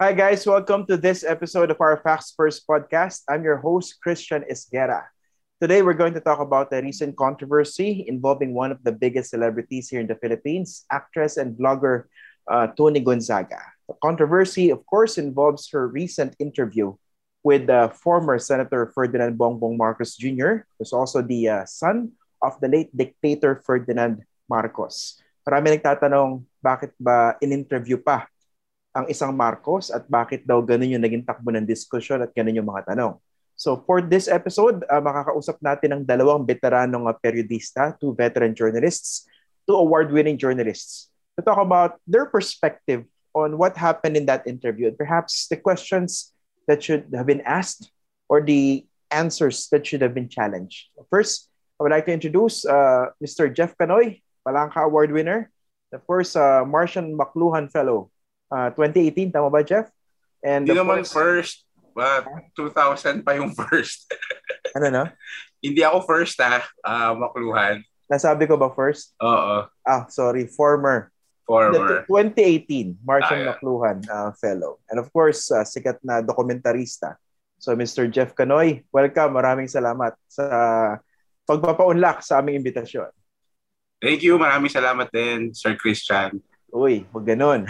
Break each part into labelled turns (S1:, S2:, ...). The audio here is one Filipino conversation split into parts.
S1: Hi, guys. Welcome to this episode of our Facts First podcast. I'm your host, Christian Esguera. Today, we're going to talk about the recent controversy involving one of the biggest celebrities here in the Philippines, actress and blogger uh, Tony Gonzaga. The controversy, of course, involves her recent interview with uh, former Senator Ferdinand Bongbong Marcos Jr., who's also the uh, son of the late dictator Ferdinand Marcos. Marami nagtatanong, bakit ba in-interview pa ang isang Marcos at bakit daw ganun yung naging takbo ng diskusyon at ganun yung mga tanong. So for this episode, uh, makakausap natin ang dalawang veteranong uh, periodista, two veteran journalists, two award-winning journalists to talk about their perspective on what happened in that interview and perhaps the questions that should have been asked or the answers that should have been challenged. First, I would like to introduce uh, Mr. Jeff Canoy, Palangka Award winner, the first uh, Martian McLuhan Fellow uh, 2018, tama ba, Jeff?
S2: And Hindi naman first, but 2000 pa yung first.
S1: ano na?
S2: Hindi ako first ah, uh, makluhan.
S1: Nasabi ko ba first?
S2: Oo.
S1: Ah, sorry, former.
S2: Former.
S1: The 2018 Martian ah, yeah. McLuhan uh, fellow. And of course, uh, sikat na dokumentarista. So Mr. Jeff Canoy, welcome. Maraming salamat sa pagpapaunlak sa aming imbitasyon.
S2: Thank you. Maraming salamat din, Sir Christian.
S1: Uy, wag ganun.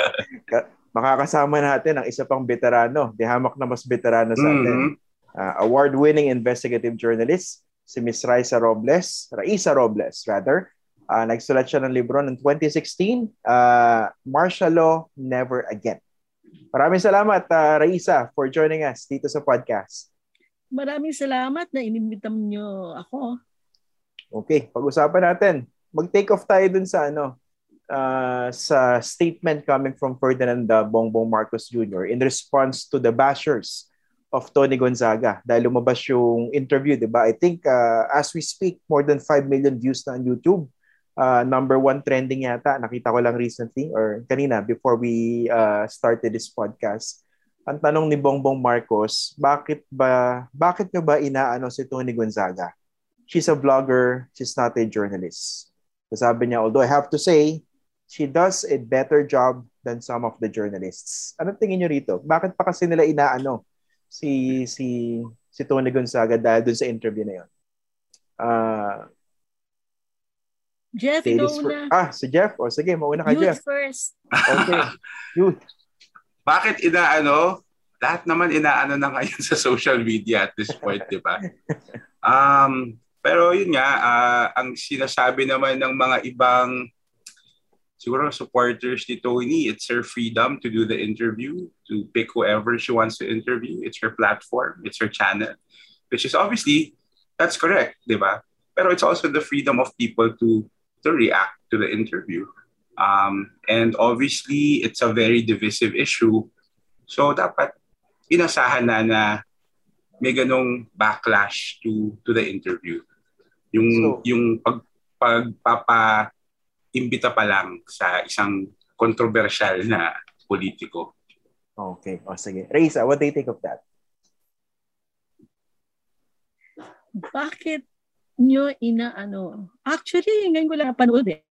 S1: Makakasama natin ang isa pang veterano, di hamak na mas veterano sa atin. Mm-hmm. Uh, award-winning investigative journalist, si Miss Raisa Robles, Raisa Robles rather. Uh, nagsulat siya ng libro ng 2016, uh, Martial Law Never Again. Maraming salamat, uh, Raisa, for joining us dito sa podcast.
S3: Maraming salamat na inimbitam niyo ako.
S1: Okay, pag-usapan natin. Mag-take off tayo dun sa ano, uh, sa statement coming from Ferdinand uh, Bongbong Marcos Jr. in response to the bashers of Tony Gonzaga dahil lumabas yung interview, di ba? I think uh, as we speak, more than 5 million views na on YouTube. Uh, number one trending yata. Nakita ko lang recently or kanina before we uh, started this podcast. Ang tanong ni Bongbong Marcos, bakit ba bakit nyo ba inaano si Tony Gonzaga? She's a vlogger, she's not a journalist. Sabi niya, although I have to say, she does a better job than some of the journalists. Ano tingin niyo rito? Bakit pa kasi nila inaano si si si Tony Gonzaga dahil dun sa interview na 'yon? Uh,
S3: Jeff,
S1: una. Ah, si Jeff. O sige, mauna ka,
S3: Youth
S1: Jeff.
S3: first.
S1: Okay. Youth.
S2: Bakit inaano? Lahat naman inaano na ngayon sa social media at this point, di ba? Um, pero yun nga, uh, ang sinasabi naman ng mga ibang siguro supporters ni Tony, it's her freedom to do the interview, to pick whoever she wants to interview. It's her platform, it's her channel, which is obviously, that's correct, di ba? Pero it's also the freedom of people to, to react to the interview. Um, and obviously, it's a very divisive issue. So dapat inasahan na na may ganong backlash to to the interview. Yung so, yung pag pagpapa imbita pa lang sa isang controversial na politiko.
S1: Okay. O sige. Reza, what do you think of that?
S3: Bakit nyo inaano? Actually, ngayon ko lang napanood eh.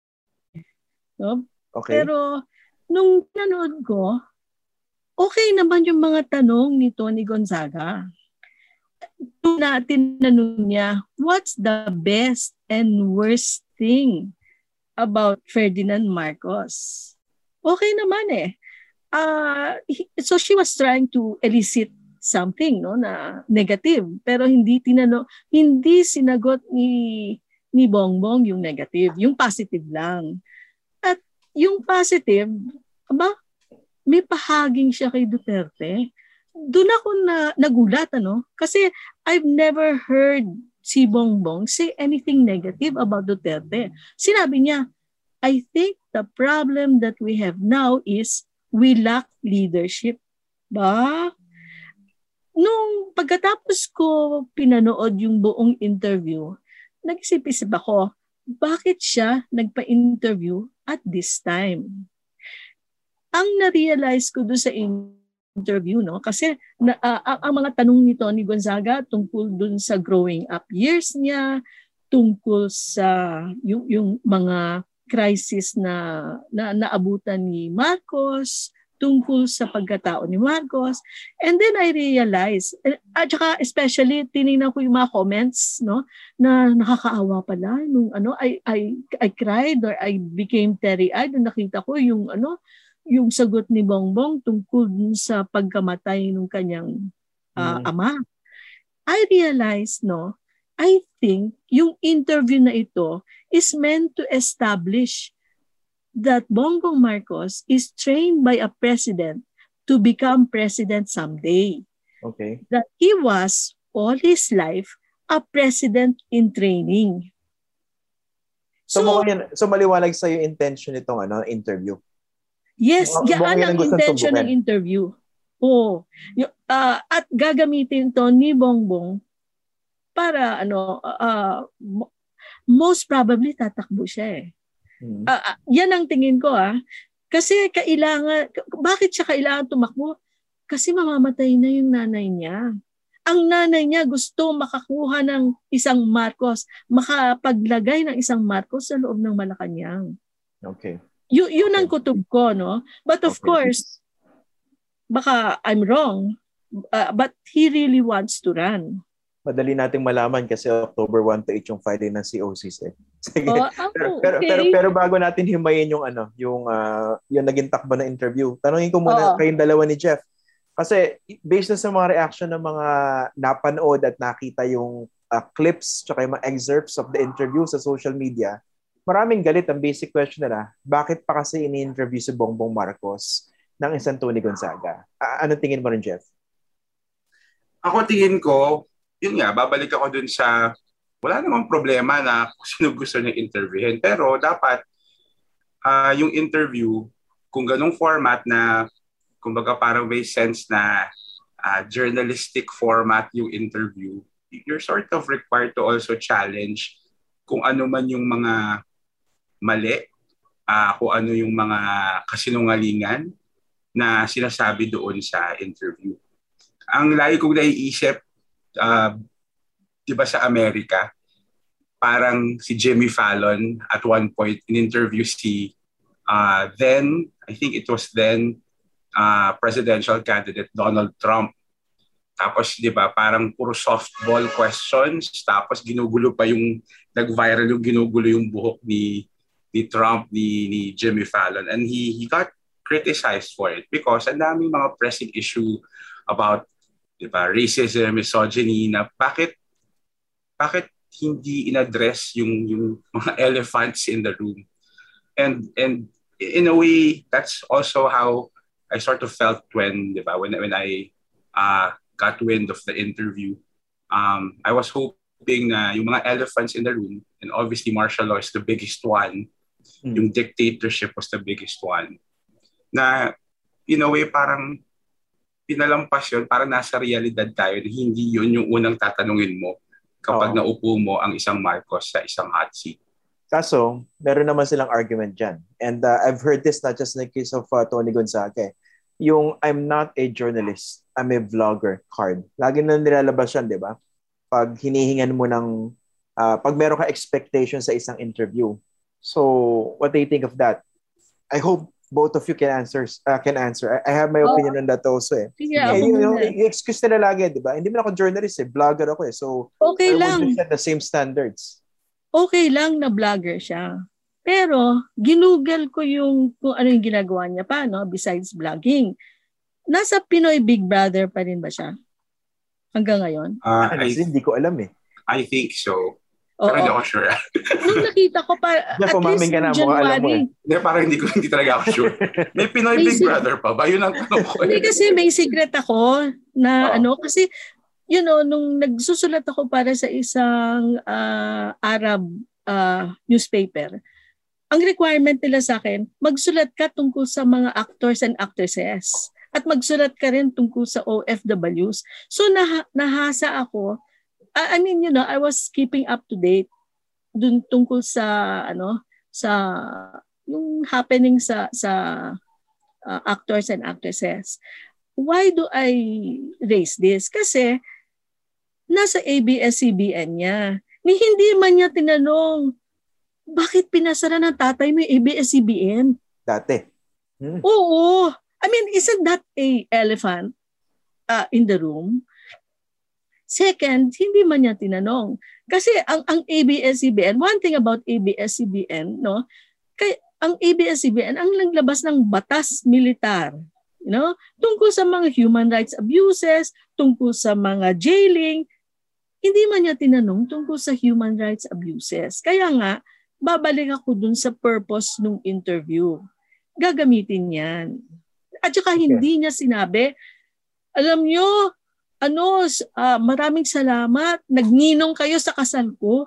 S3: No?
S1: Okay.
S3: Pero nung nanood ko, okay naman yung mga tanong ni Tony Gonzaga. Nung natin tinanong niya, what's the best and worst thing about Ferdinand Marcos. Okay naman eh. Uh, so she was trying to elicit something no na negative. Pero hindi tinano hindi sinagot ni ni Bongbong yung negative. Yung positive lang. At yung positive aba may pahaging siya kay Duterte. Doon ako na nagulat ano? Kasi I've never heard si Bongbong say anything negative about Duterte. Sinabi niya, I think the problem that we have now is we lack leadership. Ba? Nung pagkatapos ko pinanood yung buong interview, nag-isip-isip ako, bakit siya nagpa-interview at this time? Ang na-realize ko doon sa interview, interview no kasi na, uh, ang, mga tanong ni Tony Gonzaga tungkol dun sa growing up years niya tungkol sa yung, yung mga crisis na, na naabutan ni Marcos tungkol sa pagkatao ni Marcos. And then I realized, eh, at saka especially tiningnan ko yung mga comments, no, na nakakaawa pala nung ano, I I I cried or I became teary-eyed nung nakita ko yung ano, yung sagot ni Bongbong tungkol sa pagkamatay ng kanyang uh, mm. ama. I realized, no, I think yung interview na ito is meant to establish that Bongbong Marcos is trained by a president to become president someday.
S1: Okay.
S3: That he was all his life a president in training.
S1: So, so, so maliwanag sa yung intention nitong ano, interview.
S3: Yes, so, yan ang intention ng interview. Oo. Uh, at gagamitin to ni Bongbong para ano uh, most probably tatakbo siya eh. Hmm. Uh, uh, yan ang tingin ko ah. Kasi kailangan, bakit siya kailangan tumakbo? Kasi mamamatay na yung nanay niya. Ang nanay niya gusto makakuha ng isang Marcos, makapaglagay ng isang Marcos sa loob ng Malacanang.
S1: Okay.
S3: Y- yun ang kutob ko, no? But of okay. course, baka I'm wrong, uh, but he really wants to run
S1: madali nating malaman kasi October 1 to 8 yung filing ng COCs eh.
S3: Sige. Oh,
S1: pero, pero, okay. pero, pero bago natin himayin yung ano, yung uh, yung naging takbo na interview. Tanungin ko muna oh. kayong dalawa ni Jeff. Kasi based na sa mga reaction ng mga napanood at nakita yung uh, clips tsaka yung mga excerpts of the interview sa social media, maraming galit ang basic question nila, bakit pa kasi ini-interview si Bongbong Marcos ng isang Tony Gonzaga? Uh, ano tingin mo rin, Jeff?
S2: Ako tingin ko, yun nga, babalik ako dun sa wala namang problema na kung sino gusto niya interviewin. Pero dapat uh, yung interview, kung ganong format na kumbaga parang may sense na uh, journalistic format yung interview, you're sort of required to also challenge kung ano man yung mga mali, uh, kung ano yung mga kasinungalingan na sinasabi doon sa interview. Ang lagi kong naiisip, uh, 'di ba sa Amerika, parang si Jimmy Fallon at one point in interview si uh, then I think it was then uh, presidential candidate Donald Trump. Tapos 'di ba, parang puro softball questions, tapos ginugulo pa yung nag-viral yung ginugulo yung buhok ni ni Trump ni, ni Jimmy Fallon and he he got criticized for it because ang daming mga pressing issue about 'di ba? Racism, misogyny na bakit bakit hindi inaddress yung yung mga elephants in the room. And and in a way that's also how I sort of felt when 'di ba when when I uh, got wind of the interview. Um, I was hoping na yung mga elephants in the room and obviously martial law is the biggest one. Mm. Yung dictatorship was the biggest one. Na in a way parang pinalampas yun, para nasa realidad tayo na hindi yun yung unang tatanungin mo kapag Oo. naupo mo ang isang Marcos sa isang hot seat.
S1: Kaso, meron naman silang argument dyan. And uh, I've heard this not just in the case of uh, Tony Gonzaga. Yung I'm not a journalist, I'm a vlogger card. Lagi na nilalabas yan, di ba? Pag hinihingan mo ng, uh, pag meron ka expectation sa isang interview. So, what do you think of that? I hope both of you can answer uh, can answer. I, I have my opinion oh. on that also eh.
S3: Yeah, you
S1: know, excuse nila lagi, 'di ba? Hindi man ako journalist eh, vlogger ako eh. So
S3: okay I lang.
S1: set the same standards.
S3: Okay lang na vlogger siya. Pero ginugol ko yung kung ano yung ginagawa niya pa no besides vlogging. Nasa Pinoy Big Brother pa rin ba siya? Hanggang ngayon?
S1: Uh, I, hindi ko alam eh.
S2: I think so. Oo. Pero hindi ako sure.
S3: Nung nakita ko pa,
S1: at least ka na, January. Alam mo eh.
S2: Hindi, parang hindi, ko, hindi talaga ako sure. May Pinoy may Big si- Brother pa ba? Yun ang tanong ko.
S3: hindi kasi may secret ako na oh. ano, kasi you know, nung nagsusulat ako para sa isang uh, Arab uh, newspaper, ang requirement nila sa akin, magsulat ka tungkol sa mga actors and actresses at magsulat ka rin tungkol sa OFWs. So nah- nahasa ako I mean, you know, I was keeping up to date dun tungkol sa ano sa yung happening sa sa uh, actors and actresses. Why do I raise this? Kasi nasa ABS-CBN niya. Ni hindi man niya tinanong, bakit pinasara ng tatay mo yung ABS-CBN?
S1: Dati.
S3: Hmm. Oo. I mean, isn't that a elephant uh, in the room? Second, hindi man niya tinanong. Kasi ang ang ABS-CBN, one thing about ABS-CBN, no, kay ang ABS-CBN ang naglabas ng batas militar, you know, tungkol sa mga human rights abuses, tungkol sa mga jailing, hindi man niya tinanong tungkol sa human rights abuses. Kaya nga, babalik ako dun sa purpose ng interview. Gagamitin yan. At saka hindi niya sinabi, alam niyo, ano, uh, maraming salamat. Nagninong kayo sa kasal ko.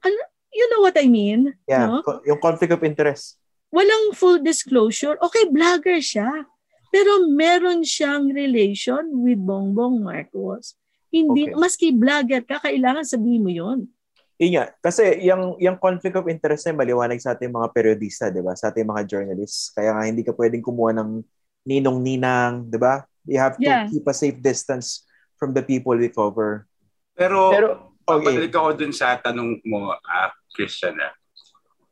S3: Ano, you know what I mean?
S1: Yeah, no? yung conflict of interest.
S3: Walang full disclosure. Okay, vlogger siya. Pero meron siyang relation with Bongbong Marcos. Hindi, okay. maski vlogger ka, kailangan sabihin mo yon.
S1: Yun nga. Kasi yung, yung conflict of interest ay maliwanag sa ating mga periodista, di ba? Sa ating mga journalists. Kaya nga hindi ka pwedeng kumuha ng ninong-ninang, di ba? You have to yeah. keep a safe distance from the people we cover.
S2: Pero, Pero okay. pabalik ako dun sa tanong mo, uh, Christian. Uh,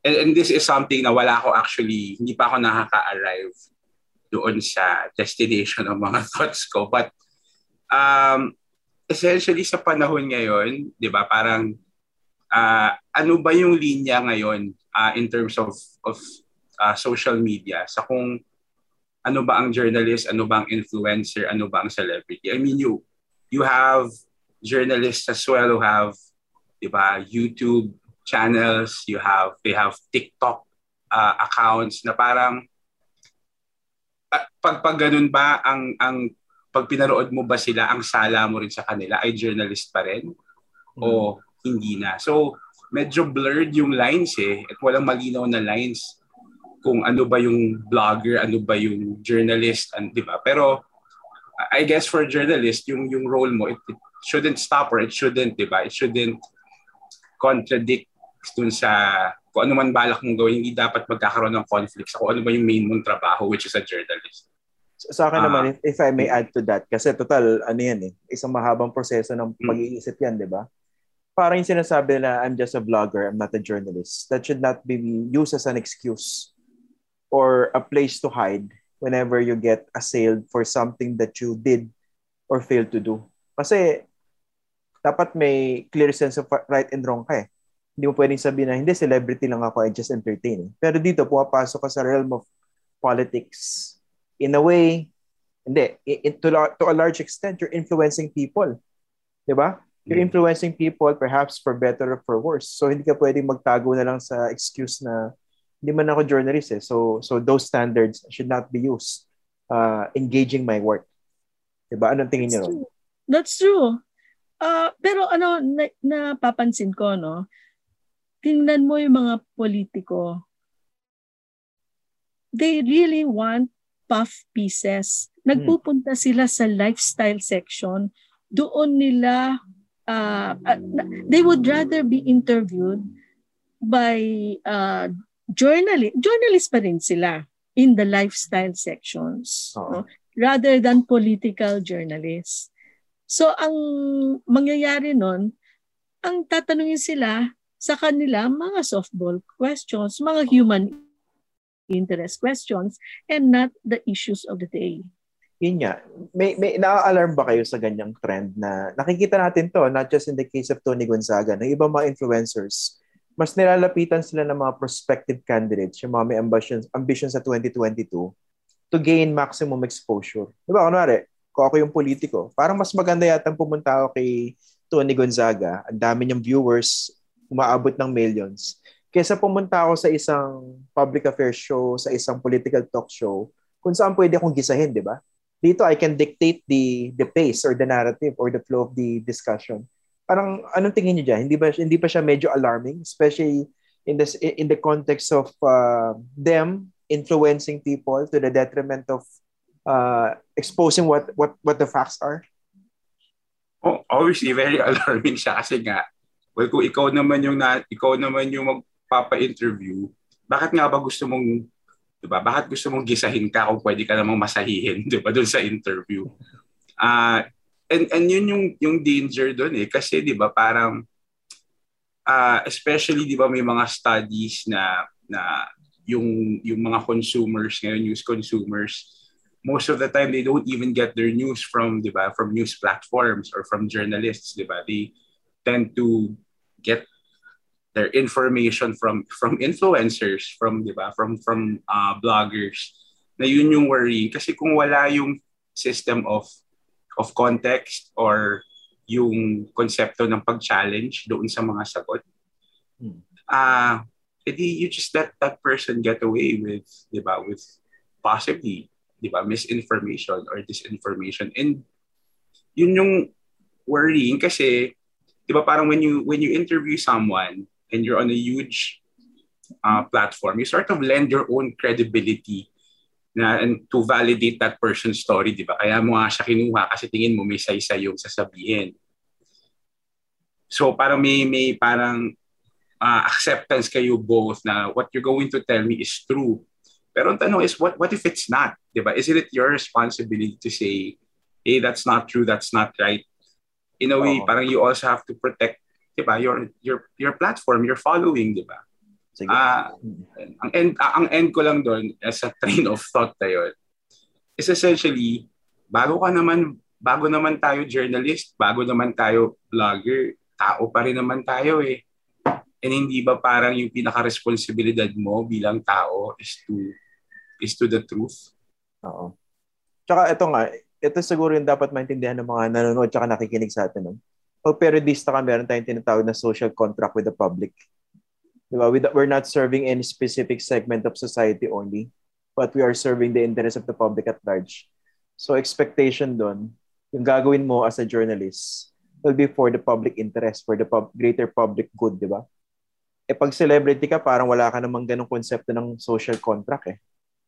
S2: and, and this is something na wala ako actually, hindi pa ako nakaka-arrive doon sa destination ng mga thoughts ko. But um, essentially sa panahon ngayon, di ba, parang uh, ano ba yung linya ngayon uh, in terms of, of uh, social media sa kung ano ba ang journalist, ano ba ang influencer, ano ba ang celebrity. I mean, you you have journalists as well who have, di ba, YouTube channels, you have, they have TikTok uh, accounts na parang uh, pag, pag ganun ba ang, ang pag pinarood mo ba sila, ang sala mo rin sa kanila ay journalist pa rin? Mm. O hindi na? So, medyo blurred yung lines eh. At walang malinaw na lines kung ano ba yung blogger, ano ba yung journalist, and, di ba? Pero I guess for journalist, yung yung role mo, it, it shouldn't stop or it shouldn't, di ba? It shouldn't contradict dun sa kung ano man balak mong gawin, hindi dapat magkakaroon ng conflict sa kung ano ba yung main mong trabaho, which is a journalist.
S1: Sa akin uh, naman, if, if I may add to that, kasi total, ano yan eh, isang mahabang proseso ng hmm. pag-iisip yan, di ba? Parang yung sinasabi na I'm just a vlogger, I'm not a journalist. That should not be used as an excuse or a place to hide whenever you get assailed for something that you did or failed to do. Kasi dapat may clear sense of right and wrong ka eh. Hindi mo pwedeng sabihin na, hindi, celebrity lang ako, I just entertain. Pero dito, pumapasok ka sa realm of politics. In a way, hindi, in, to, to a large extent, you're influencing people. Di ba? You're mm. influencing people perhaps for better or for worse. So, hindi ka pwedeng magtago na lang sa excuse na hindi man ako journalist eh. So, so those standards should not be used uh, engaging my work. Diba? Anong tingin niyo? True.
S3: That's true. Uh, pero ano, na, napapansin ko, no? Tingnan mo yung mga politiko. They really want puff pieces. Nagpupunta hmm. sila sa lifestyle section. Doon nila, uh, uh, they would rather be interviewed by uh, journalist, journalist pa rin sila in the lifestyle sections uh-huh. no? rather than political journalists. So ang mangyayari nun, ang tatanungin sila sa kanila mga softball questions, mga human interest questions and not the issues of the day.
S1: Yun nga. May, may na-alarm ba kayo sa ganyang trend na nakikita natin to, not just in the case of Tony Gonzaga, ng ibang mga influencers mas nilalapitan sila ng mga prospective candidates, yung mga may ambitions, ambition sa 2022 to gain maximum exposure. Di ba? Kunwari, kung ako yung politiko, parang mas maganda yata pumunta ako kay Tony Gonzaga, ang dami niyang viewers, umaabot ng millions, kaysa pumunta ako sa isang public affairs show, sa isang political talk show, kung saan pwede akong gisahin, di ba? Dito, I can dictate the the pace or the narrative or the flow of the discussion parang anong tingin niyo diyan? Hindi ba hindi pa siya medyo alarming especially in this in the context of uh, them influencing people to the detriment of uh, exposing what what what the facts are?
S2: Oh, obviously very alarming siya kasi nga well kung ikaw naman yung na, ikaw naman yung magpapa-interview, bakit nga ba gusto mong 'di ba? Bakit gusto mong gisahin ka kung pwede ka namang masahihin, 'di ba, doon sa interview? Ah, uh, and and yun yung yung danger doon eh kasi 'di ba parang uh, especially 'di ba may mga studies na na yung yung mga consumers ngayon news consumers most of the time they don't even get their news from, di ba, from news platforms or from journalists, di ba? They tend to get their information from from influencers, from di ba, from from uh, bloggers. Na yun yung worry kasi kung wala yung system of of context or yung konsepto ng pag-challenge doon sa mga sagot. Hmm. Ah, uh, edi you just let that person get away with, 'di ba, with possibly, 'di ba, misinformation or disinformation. And yun yung worrying kasi 'di ba parang when you when you interview someone and you're on a huge uh, platform, you sort of lend your own credibility na and to validate that person's story, di ba? Kaya mo nga siya kinuha kasi tingin mo may say-say yung sasabihin. So parang may may parang uh, acceptance kayo both na what you're going to tell me is true. Pero ang tanong is what what if it's not? Di ba? Isn't it your responsibility to say, hey, that's not true, that's not right? In a way, oh. parang you also have to protect 'di ba? Your your your platform, your following, 'di ba? Sige. Uh, ang end uh, ang end ko lang doon as a train of thought na yun is essentially bago ka naman bago naman tayo journalist, bago naman tayo vlogger, tao pa rin naman tayo eh. And hindi ba parang yung pinaka-responsibilidad mo bilang tao is to is to the truth?
S1: Oo. Tsaka ito nga, ito siguro yung dapat maintindihan ng mga nanonood tsaka nakikinig sa atin. No? Pag periodista ka, meron tayong tinatawag na social contract with the public. Diba? We're not serving any specific segment of society only, but we are serving the interest of the public at large. So expectation doon, yung gagawin mo as a journalist will be for the public interest, for the pub- greater public good, di ba? E pag celebrity ka, parang wala ka namang ganong konsepto ng social contract eh.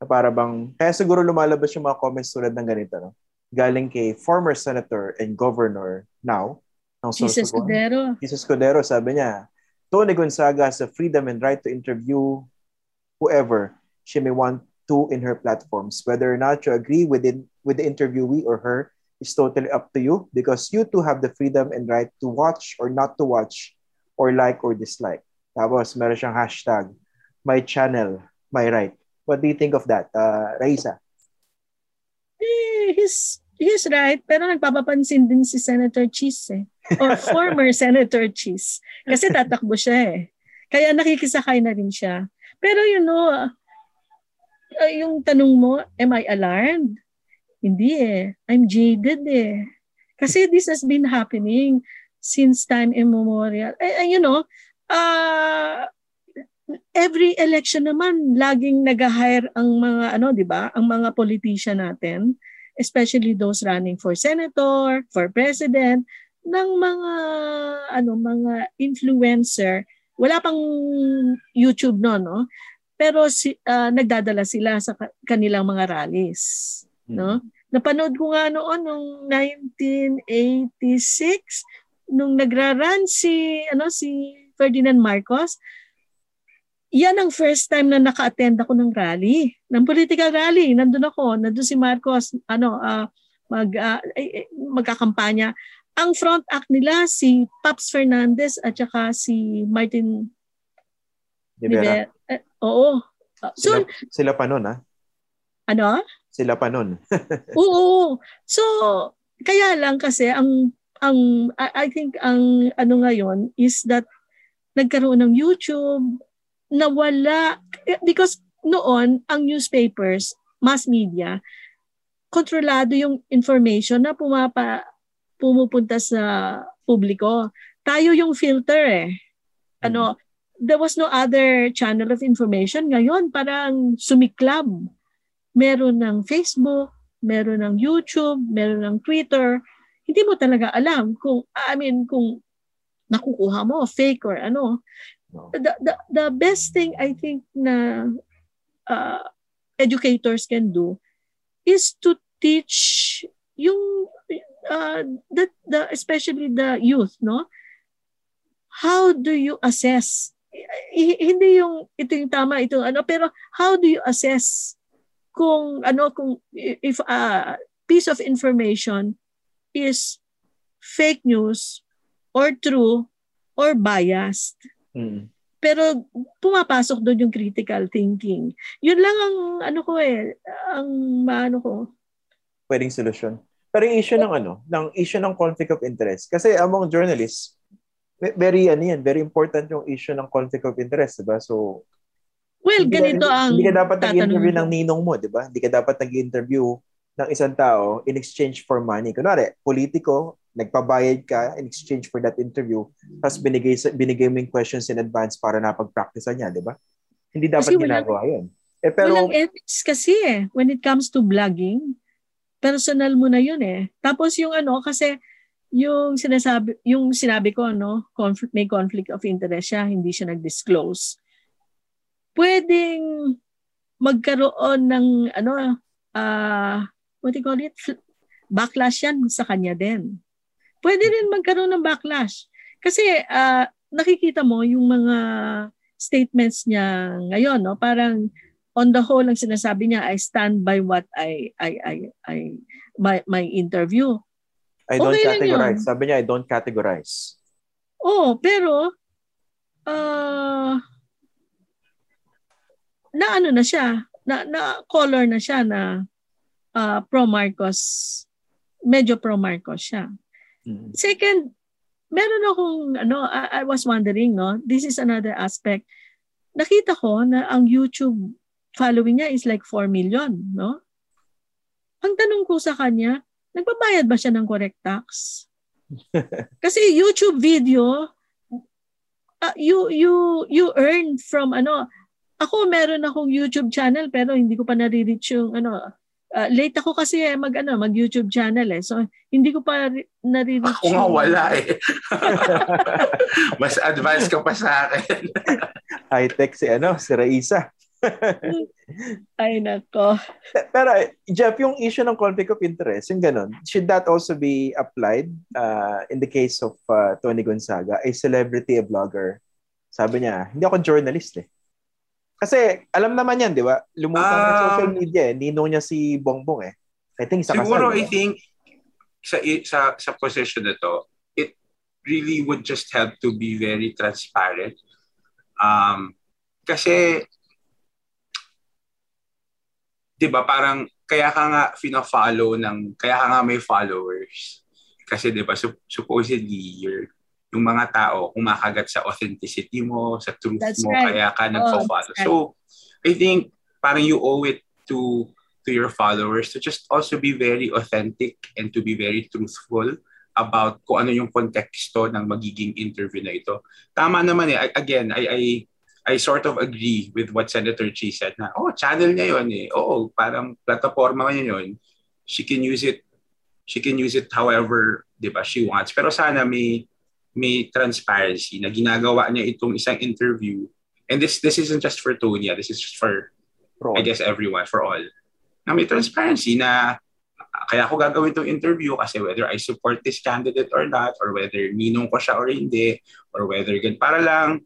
S1: Na para bang, kaya siguro lumalabas yung mga comments tulad ng ganito, no? Galing kay former senator and governor now,
S3: ng Jesus Escudero.
S1: Jesus Escudero, sabi niya, Tony Gonzaga has the freedom and right to interview whoever she may want to in her platforms. Whether or not you agree with, it, with the interviewee or her is totally up to you because you too have the freedom and right to watch or not to watch or like or dislike. Tapos meron siyang hashtag, my channel, my right. What do you think of that, uh, Raisa?
S3: Eh, he's, he's right, pero nagpapapansin din si Senator Cheese eh or former Senator Cheese. Kasi tatakbo siya eh. Kaya nakikisakay na rin siya. Pero you know, uh, yung tanong mo, am I alarmed? Hindi eh. I'm jaded eh. Kasi this has been happening since time immemorial. Eh, you know, uh, every election naman, laging nag-hire ang mga, ano, di ba, ang mga politician natin, especially those running for senator, for president, ng mga ano mga influencer. Wala pang YouTube no no? Pero si, uh, nagdadala sila sa kanilang mga rallies no? Hmm. napanood ko nga noon nung 1986 nung nagraran si ano si Ferdinand Marcos yan ang first time na naka-attend ako ng rally, ng political rally. Nandun ako, nandun si Marcos, ano, uh, mag, uh, magkakampanya ang front act nila si Paps Fernandez at saka si Martin
S1: Rivera.
S3: Eh, oo.
S1: So, sila, sila pa nun, ha?
S3: Ano?
S1: Sila pa nun.
S3: oo. So, kaya lang kasi ang ang I think ang ano ngayon is that nagkaroon ng YouTube nawala because noon ang newspapers, mass media kontrolado yung information na pumapa pumupunta sa publiko. Tayo yung filter eh. Ano, there was no other channel of information. Ngayon, parang sumiklab. Meron ng Facebook, meron ng YouTube, meron ng Twitter. Hindi mo talaga alam kung, I mean, kung nakukuha mo, fake or ano. The, the, the best thing I think na uh, educators can do is to teach yung uh, that the especially the youth no? How do you assess? Hindi yung ito yung tama ito ano pero how do you assess kung ano kung if a uh, piece of information is fake news or true or biased mm. pero pumapasok doon yung critical thinking yun lang ang ano ko eh ang maano ko
S1: pwedeng solusyon. Pero yung issue ng ano, ng issue ng conflict of interest. Kasi among journalists, very ano yan, very important yung issue ng conflict of interest, diba? So,
S3: well,
S1: hindi
S3: ganito
S1: ka,
S3: ang
S1: hindi ka dapat nag-interview ng ninong mo, di ba? Hindi ka dapat nag-interview ng isang tao in exchange for money. Kunwari, politiko, nagpabayad ka in exchange for that interview, tapos binigay, binigay mo yung questions in advance para napag-practice niya, di ba? Hindi dapat
S3: Kasi
S1: ginagawa yun. Eh, pero,
S3: Walang ethics kasi eh, when it comes to blogging. Personal mo na yun eh. Tapos yung ano, kasi yung sinasabi, yung sinabi ko, no, conflict, may conflict of interest siya, hindi siya nag-disclose. Pwedeng magkaroon ng, ano, ah, what do you call it? Backlash yan sa kanya din. Pwede rin magkaroon ng backlash. Kasi ah, nakikita mo yung mga statements niya ngayon, no? Parang on the whole ang sinasabi niya I stand by what I I I I my my interview.
S1: I don't
S3: okay
S1: categorize. Sabi niya, I don't categorize.
S3: Oh, pero uh, na ano na siya, na na color na siya na ah, pro Marcos medyo pro Marcos siya.
S1: Mm.
S3: Second, meron akong ano, I, I was wondering, no. This is another aspect. Nakita ko na ang YouTube following niya is like 4 million, no? Ang tanong ko sa kanya, nagbabayad ba siya ng correct tax? Kasi YouTube video, uh, you you you earn from ano, ako meron akong YouTube channel pero hindi ko pa nare-reach yung ano, uh, late ako kasi eh, mag ano, mag YouTube channel eh. So hindi ko pa ri- nare-reach.
S2: Ako nga wala eh. Mas advanced ka pa sa akin.
S1: High-tech si, ano, si Raisa.
S3: Ay nako.
S1: Pero Jeff, yung issue ng conflict of interest, yung ganun, should that also be applied uh, in the case of uh, Tony Gonzaga, a celebrity, a blogger? Sabi niya, hindi ako journalist eh. Kasi alam naman yan, di ba? Lumutang sa
S2: Ah.
S1: social media eh. Ninong niya si Bongbong eh. I think sa
S2: Siguro
S1: kasal.
S2: I think sa sa sa position na to, it really would just help to be very transparent. Um kasi 'di ba parang kaya ka nga fina-follow ng kaya ka nga may followers. Kasi 'di ba sup- supposedly you're yung mga tao kumakagat sa authenticity mo, sa truth
S3: That's
S2: mo,
S3: right.
S2: kaya ka
S3: Oh,
S2: nagfo-follow.
S3: that's right.
S2: So I think parang you owe it to to your followers to just also be very authentic and to be very truthful about kung ano yung konteksto ng magiging interview na ito. Tama naman eh. Again, I, I, I sort of agree with what Senator Chi said na, oh, channel niya yun eh. Oo, parang plataforma niya yun. She can use it she can use it however, 'di ba, she wants. Pero sana may may transparency na ginagawa niya itong isang interview. And this this isn't just for Tonya, this is for
S1: Pro.
S2: I guess everyone, for all, na may transparency na ah, kaya ako gagawin itong interview kasi whether I support this candidate or not, or whether ninong ko siya or hindi, or whether gan para lang,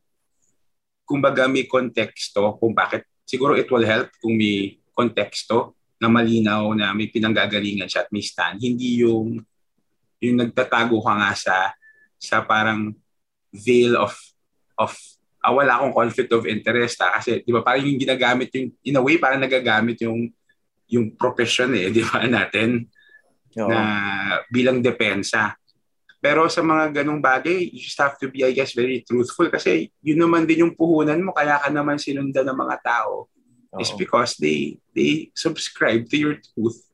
S2: kumbaga may konteksto kung bakit, siguro it will help kung may konteksto na malinaw na may pinanggagalingan siya at may stand. Hindi yung yung nagtatago ka nga sa sa parang veil of of ah, wala akong conflict of interest ha? kasi di ba parang yung ginagamit yung in a way parang nagagamit yung yung profession eh di ba natin
S1: Oo.
S2: na bilang depensa pero sa mga ganong bagay you just have to be I guess very truthful kasi yun naman din yung puhunan mo kaya ka naman sinundan ng mga tao is
S1: Oo.
S2: because they they subscribe to your truth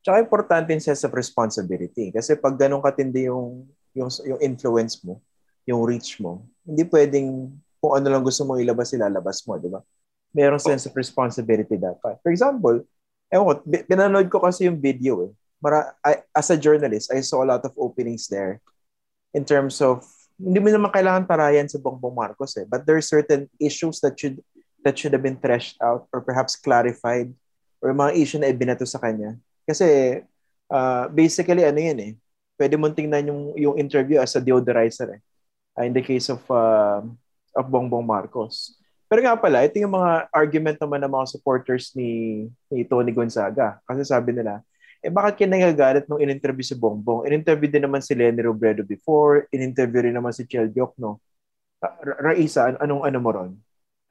S1: Tsaka importante yung sense of responsibility. Kasi pag ganun katindi yung, yung, yung influence mo, yung reach mo, hindi pwedeng kung ano lang gusto mong ilabas, ilalabas mo, di ba? Merong sense of responsibility dapat. For example, ewan ko, pinanood ko kasi yung video eh. Mara, I, as a journalist, I saw a lot of openings there in terms of, hindi mo naman kailangan tarayan si Bongbong Marcos eh. But there are certain issues that should that should have been threshed out or perhaps clarified or mga issue na ibinato sa kanya. Kasi uh, basically ano yun eh. Pwede mong tingnan yung, yung interview as a deodorizer eh. Uh, in the case of uh, of Bongbong Marcos. Pero nga pala, ito yung mga argument naman ng mga supporters ni, ni Tony Gonzaga. Kasi sabi nila, eh bakit kayo nagagalit nung in-interview si Bongbong? In-interview din naman si Lenny Robredo before, in-interview rin naman si Chel Diokno. Ra- Raisa, an- anong ano mo ron?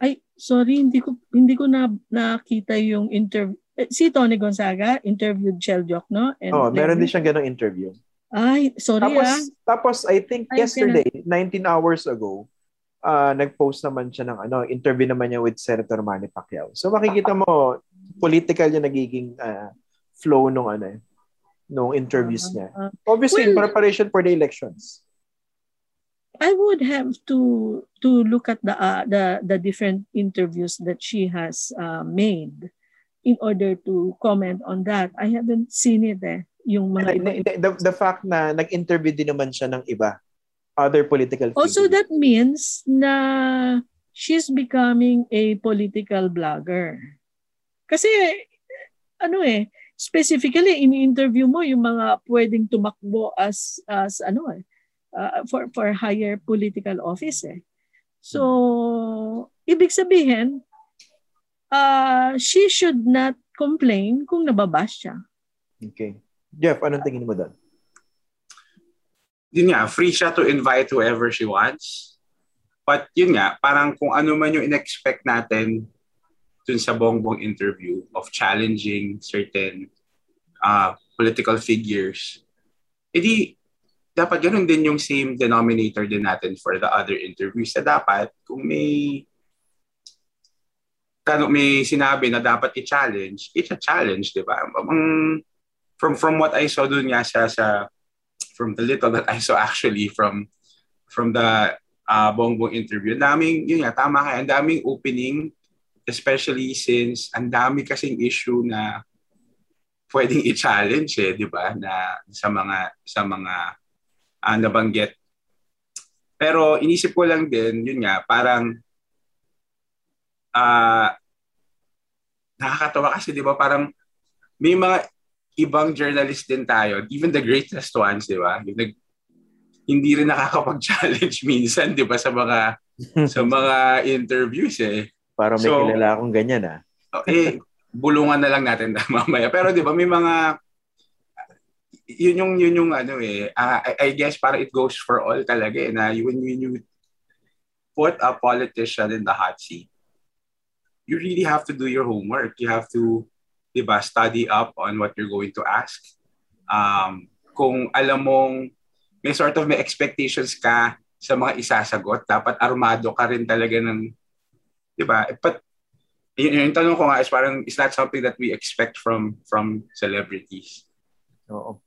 S3: Ay, sorry, hindi ko hindi ko na nakita yung inter si Tony Gonzaga interviewed Chel Diokno. And
S1: Oh, meron din siyang ganong interview.
S3: Ay, sorry
S1: Tapos,
S3: ah.
S1: tapos I think
S3: Ay,
S1: yesterday, 19 hours ago, ah nag-post naman siya ng ano, interview naman niya with Senator Manny Pacquiao. So makikita mo, political yung nagiging ah, flow nung ano eh, nung interviews niya.
S3: Ah,
S1: Obviously, in
S3: Well-
S1: preparation for the elections.
S3: I would have to to look at the uh, the the different interviews that she has uh, made in order to comment on that. I haven't seen it eh. Yung mga iba.
S1: The, the fact na nag-interview din naman siya ng iba, other political
S3: Also,
S1: figures.
S3: that means na she's becoming a political blogger. Kasi, ano eh, specifically, in-interview mo yung mga pwedeng tumakbo as, as ano eh, uh, for, for higher political office eh. So, ibig sabihin, uh, she should not complain kung nababash siya.
S1: Okay. Jeff, anong tingin mo doon?
S2: yun nga, free siya to invite whoever she wants. But yun nga, parang kung ano man yung in-expect natin dun sa bongbong interview of challenging certain uh, political figures, edi dapat ganun din yung same denominator din natin for the other interviews na dapat kung may kano may sinabi na dapat i-challenge, it's a challenge, di ba? Ang- from from what I saw dun nga sa sa from the little that I saw actually from from the uh, Bongbong interview, daming, yun nga, tama ka, ang daming opening, especially since ang dami kasing issue na pwedeng i-challenge eh, di ba, na sa mga, sa mga uh, nabanggit. Pero inisip ko lang din, yun nga, parang ah nakakatawa kasi di ba parang may mga ibang journalist din tayo, even the greatest ones, di ba? Yung nag, hindi rin nakakapag-challenge minsan, di ba, sa mga sa mga interviews eh.
S1: Para may
S2: So-
S1: kilala akong ganyan ah.
S2: Eh, bulungan na lang natin mamaya. Pero di ba, may mga yun yung yun yung ano eh ah, I, I guess para it goes for all talaga eh na when, when you put a politician in the hot seat you really have to do your homework you have to di ba study up on what you're going to ask. Um kung alam mong may sort of may expectations ka sa mga isasagot dapat armado ka rin talaga ng di ba but yun, yung tanong ko nga is parang is that something that we expect from from celebrities?
S1: Oo.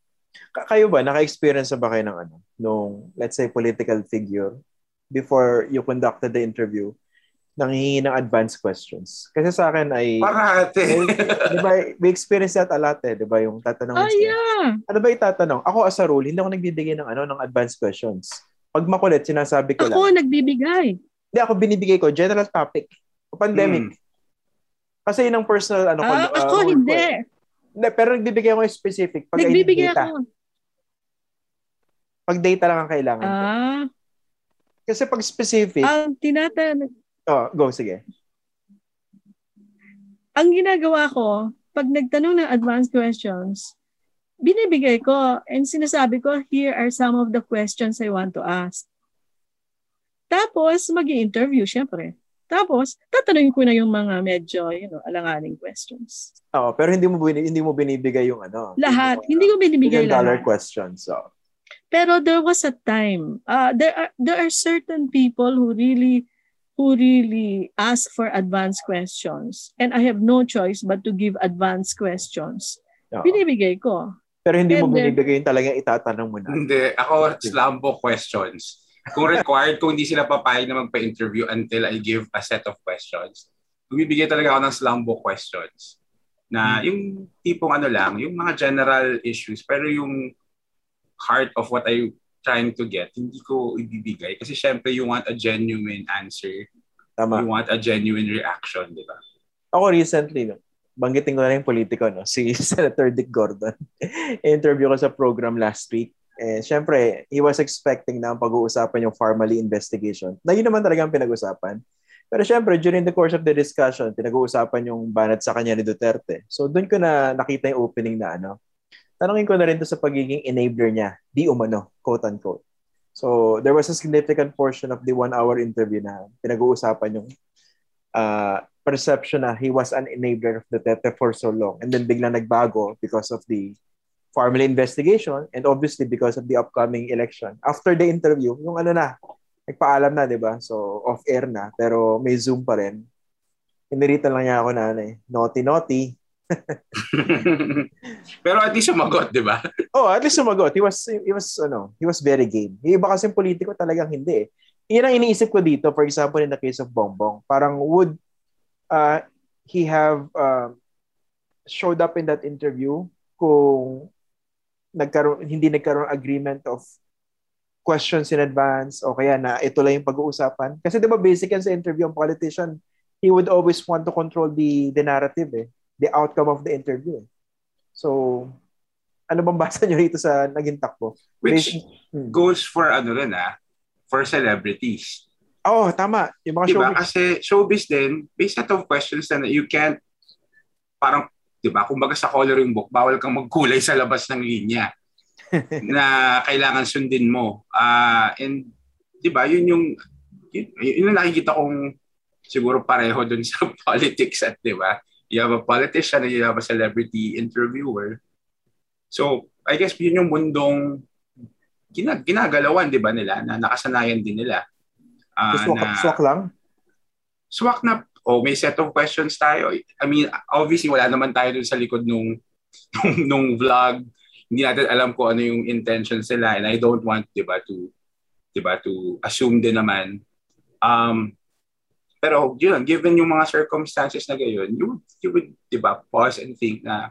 S1: Ka- kayo ba, naka-experience na ba kayo ng ano, nung, let's say, political figure before you conducted the interview, nanghihingi ng advanced questions? Kasi sa akin ay,
S2: Parate.
S1: di ba, we experience that a lot eh, di ba, yung tatanong
S3: Ah, yeah.
S1: ano ba itatanong? Ako as a rule, hindi ako nagbibigay ng ano ng advanced questions. Pag makulit, sinasabi ko lang.
S3: Ako nagbibigay.
S1: Hindi ako binibigay ko general topic. O pandemic.
S2: Hmm.
S1: Kasi yun ang personal ano ko.
S3: Ah,
S1: uh,
S3: ako
S1: ko
S3: hindi.
S1: eh. Hindi, pero nagbibigay ako ng specific pag
S3: Nagbibigay
S1: data.
S3: ako.
S1: Pag data lang ang kailangan ko.
S3: Ah,
S1: Kasi pag specific,
S3: ang tinatanong,
S1: oh, go, sige.
S3: ang ginagawa ko, pag nagtanong ng advanced questions, binibigay ko and sinasabi ko, here are some of the questions I want to ask. Tapos, mag interview syempre. Tapos, tatanungin ko na yung mga medyo, you know, alanganing questions.
S1: Oo, pero hindi mo bini- hindi mo binibigay yung ano.
S3: Lahat.
S1: yung,
S3: Hindi ko binibigay
S1: million dollar
S3: lahat.
S1: questions. So,
S3: Pero there was a time, uh, there are there are certain people who really who really ask for advanced questions and I have no choice but to give advanced questions.
S1: oo.
S3: Binibigay ko.
S1: Pero hindi mo
S3: And then-
S1: binibigay yung talagang itatanong mo na.
S2: Hindi. Ako, slambo questions. Kung required, kung hindi sila papayag na magpa-interview until I give a set of questions, bumibigay talaga ako ng slambo questions. Na yung tipong ano lang, yung mga general issues, pero yung heart of what I trying to get, hindi ko ibibigay. Kasi syempre, you want a genuine answer.
S1: Tama.
S2: You want a genuine reaction, di ba?
S1: Ako recently, no, banggitin ko na yung politiko, no, si Senator Dick Gordon. Interview ko sa program last week. Eh, Siyempre, he was expecting na ang pag-uusapan yung Farmally investigation. Na yun naman talaga ang pinag-usapan. Pero syempre, during the course of the discussion, pinag-uusapan yung banat sa kanya ni Duterte. So doon ko na nakita yung opening na ano. Tanungin ko na rin to sa pagiging enabler niya, di umano, quote-unquote. So there was a significant portion of the one-hour interview na pinag-uusapan yung uh, perception na he was an enabler of Duterte for so long. And then biglang nagbago because of the family investigation and obviously because of the upcoming election. After the interview, yung ano na, nagpaalam na, di ba? So, off-air na. Pero may Zoom pa rin. Inirita lang niya ako na, ano, eh, naughty, naughty.
S2: Pero at least sumagot, di ba?
S1: oh, at least sumagot. He was, he was, ano, he was very game. Yung iba kasi politiko talagang hindi eh. Yan ang iniisip ko dito, for example, in the case of Bongbong. Parang would uh, he have uh, showed up in that interview kung nagkaroon, hindi nagkaroon agreement of questions in advance o kaya na ito lang yung pag-uusapan. Kasi di ba basic yan sa interview ang politician, he would always want to control the, the narrative eh, the outcome of the interview. Eh. So, ano bang basa nyo rito sa naging takbo?
S2: Which Basic, hmm. goes for ano rin ah, for celebrities.
S1: Oh, tama. Yung mga
S2: diba?
S1: showbiz.
S2: Kasi showbiz din, based set of questions na you can't, parang, di ba, kumbaga sa coloring book, bawal kang magkulay sa labas ng linya na kailangan sundin mo. Uh, and, di ba, yun yung, yun, yun yung nakikita kong siguro pareho dun sa politics at, di ba, you have a politician and you have a celebrity interviewer. So, I guess yun yung mundong ginag ginagalawan, di ba nila, na nakasanayan din nila.
S1: Uh, swak, na, swak lang?
S2: Swak na, oh, may set of questions tayo. I mean, obviously, wala naman tayo dun sa likod nung, nung, nung vlog. Hindi natin alam kung ano yung intentions nila and I don't want, di ba, to, di ba, to assume din naman. Um, pero yun, given yung mga circumstances na gayon, you, you would, di ba, pause and think na,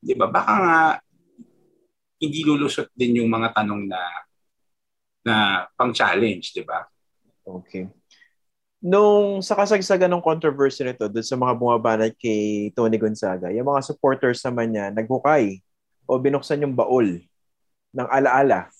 S2: di ba, baka nga hindi lulusot din yung mga tanong na na pang-challenge, di ba?
S1: Okay. Nung sa kasagsagan ng controversy nito doon sa mga bumabanat kay Tony Gonzaga, yung mga supporters naman niya naghukay o binuksan yung baol ng alaala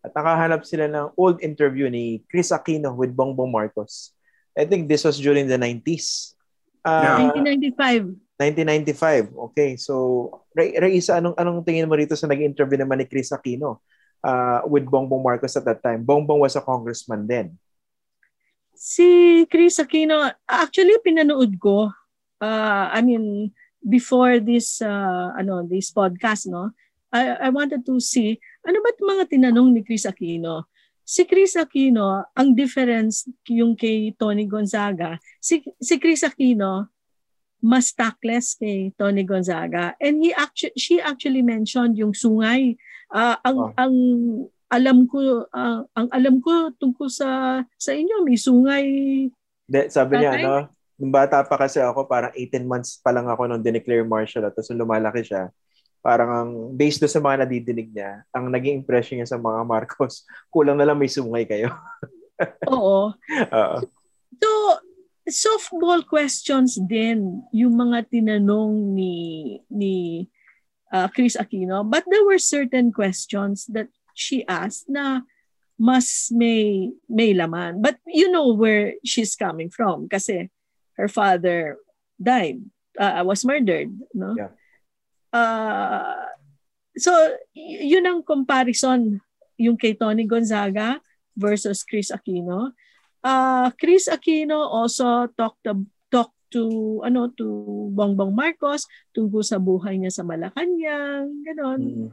S1: at nakahanap sila ng old interview ni Chris Aquino with Bongbong Marcos. I think this was during the 90s.
S3: Uh, 1995.
S1: 1995. Okay. So, Ray, Raisa, anong, anong tingin mo rito sa nag-interview naman ni Chris Aquino uh, with Bongbong Marcos at that time? Bongbong was a congressman then.
S3: Si Chris Aquino, actually pinanood ko. Uh, I mean, before this uh, ano this podcast no I, I wanted to see ano ba't mga tinanong ni Chris Aquino si Chris Aquino ang difference yung kay Tony Gonzaga si si Chris Aquino mas tactless kay Tony Gonzaga. And he actually she actually mentioned yung sungay. Uh, ang oh. ang alam ko uh, ang alam ko tungkol sa sa inyo may sungay.
S1: De, sabi niya ano, nung bata pa kasi ako, parang 18 months pa lang ako nung dineclare martial law. Tapos lumalaki siya, parang ang based do sa mga nadidinig niya, ang naging impression niya sa mga Marcos, kulang na lang may sungay kayo.
S3: Oo. Uh, so, softball questions din yung mga tinanong ni ni uh, Chris Aquino but there were certain questions that she asked na mas may may laman but you know where she's coming from kasi her father died uh, was murdered no yeah. Uh, so yun ang comparison yung kay Tony Gonzaga versus Chris Aquino uh, Chris Aquino also talked to, talked to ano to Bongbong Marcos tungkol sa buhay niya sa Malacanang, ganon. Mm.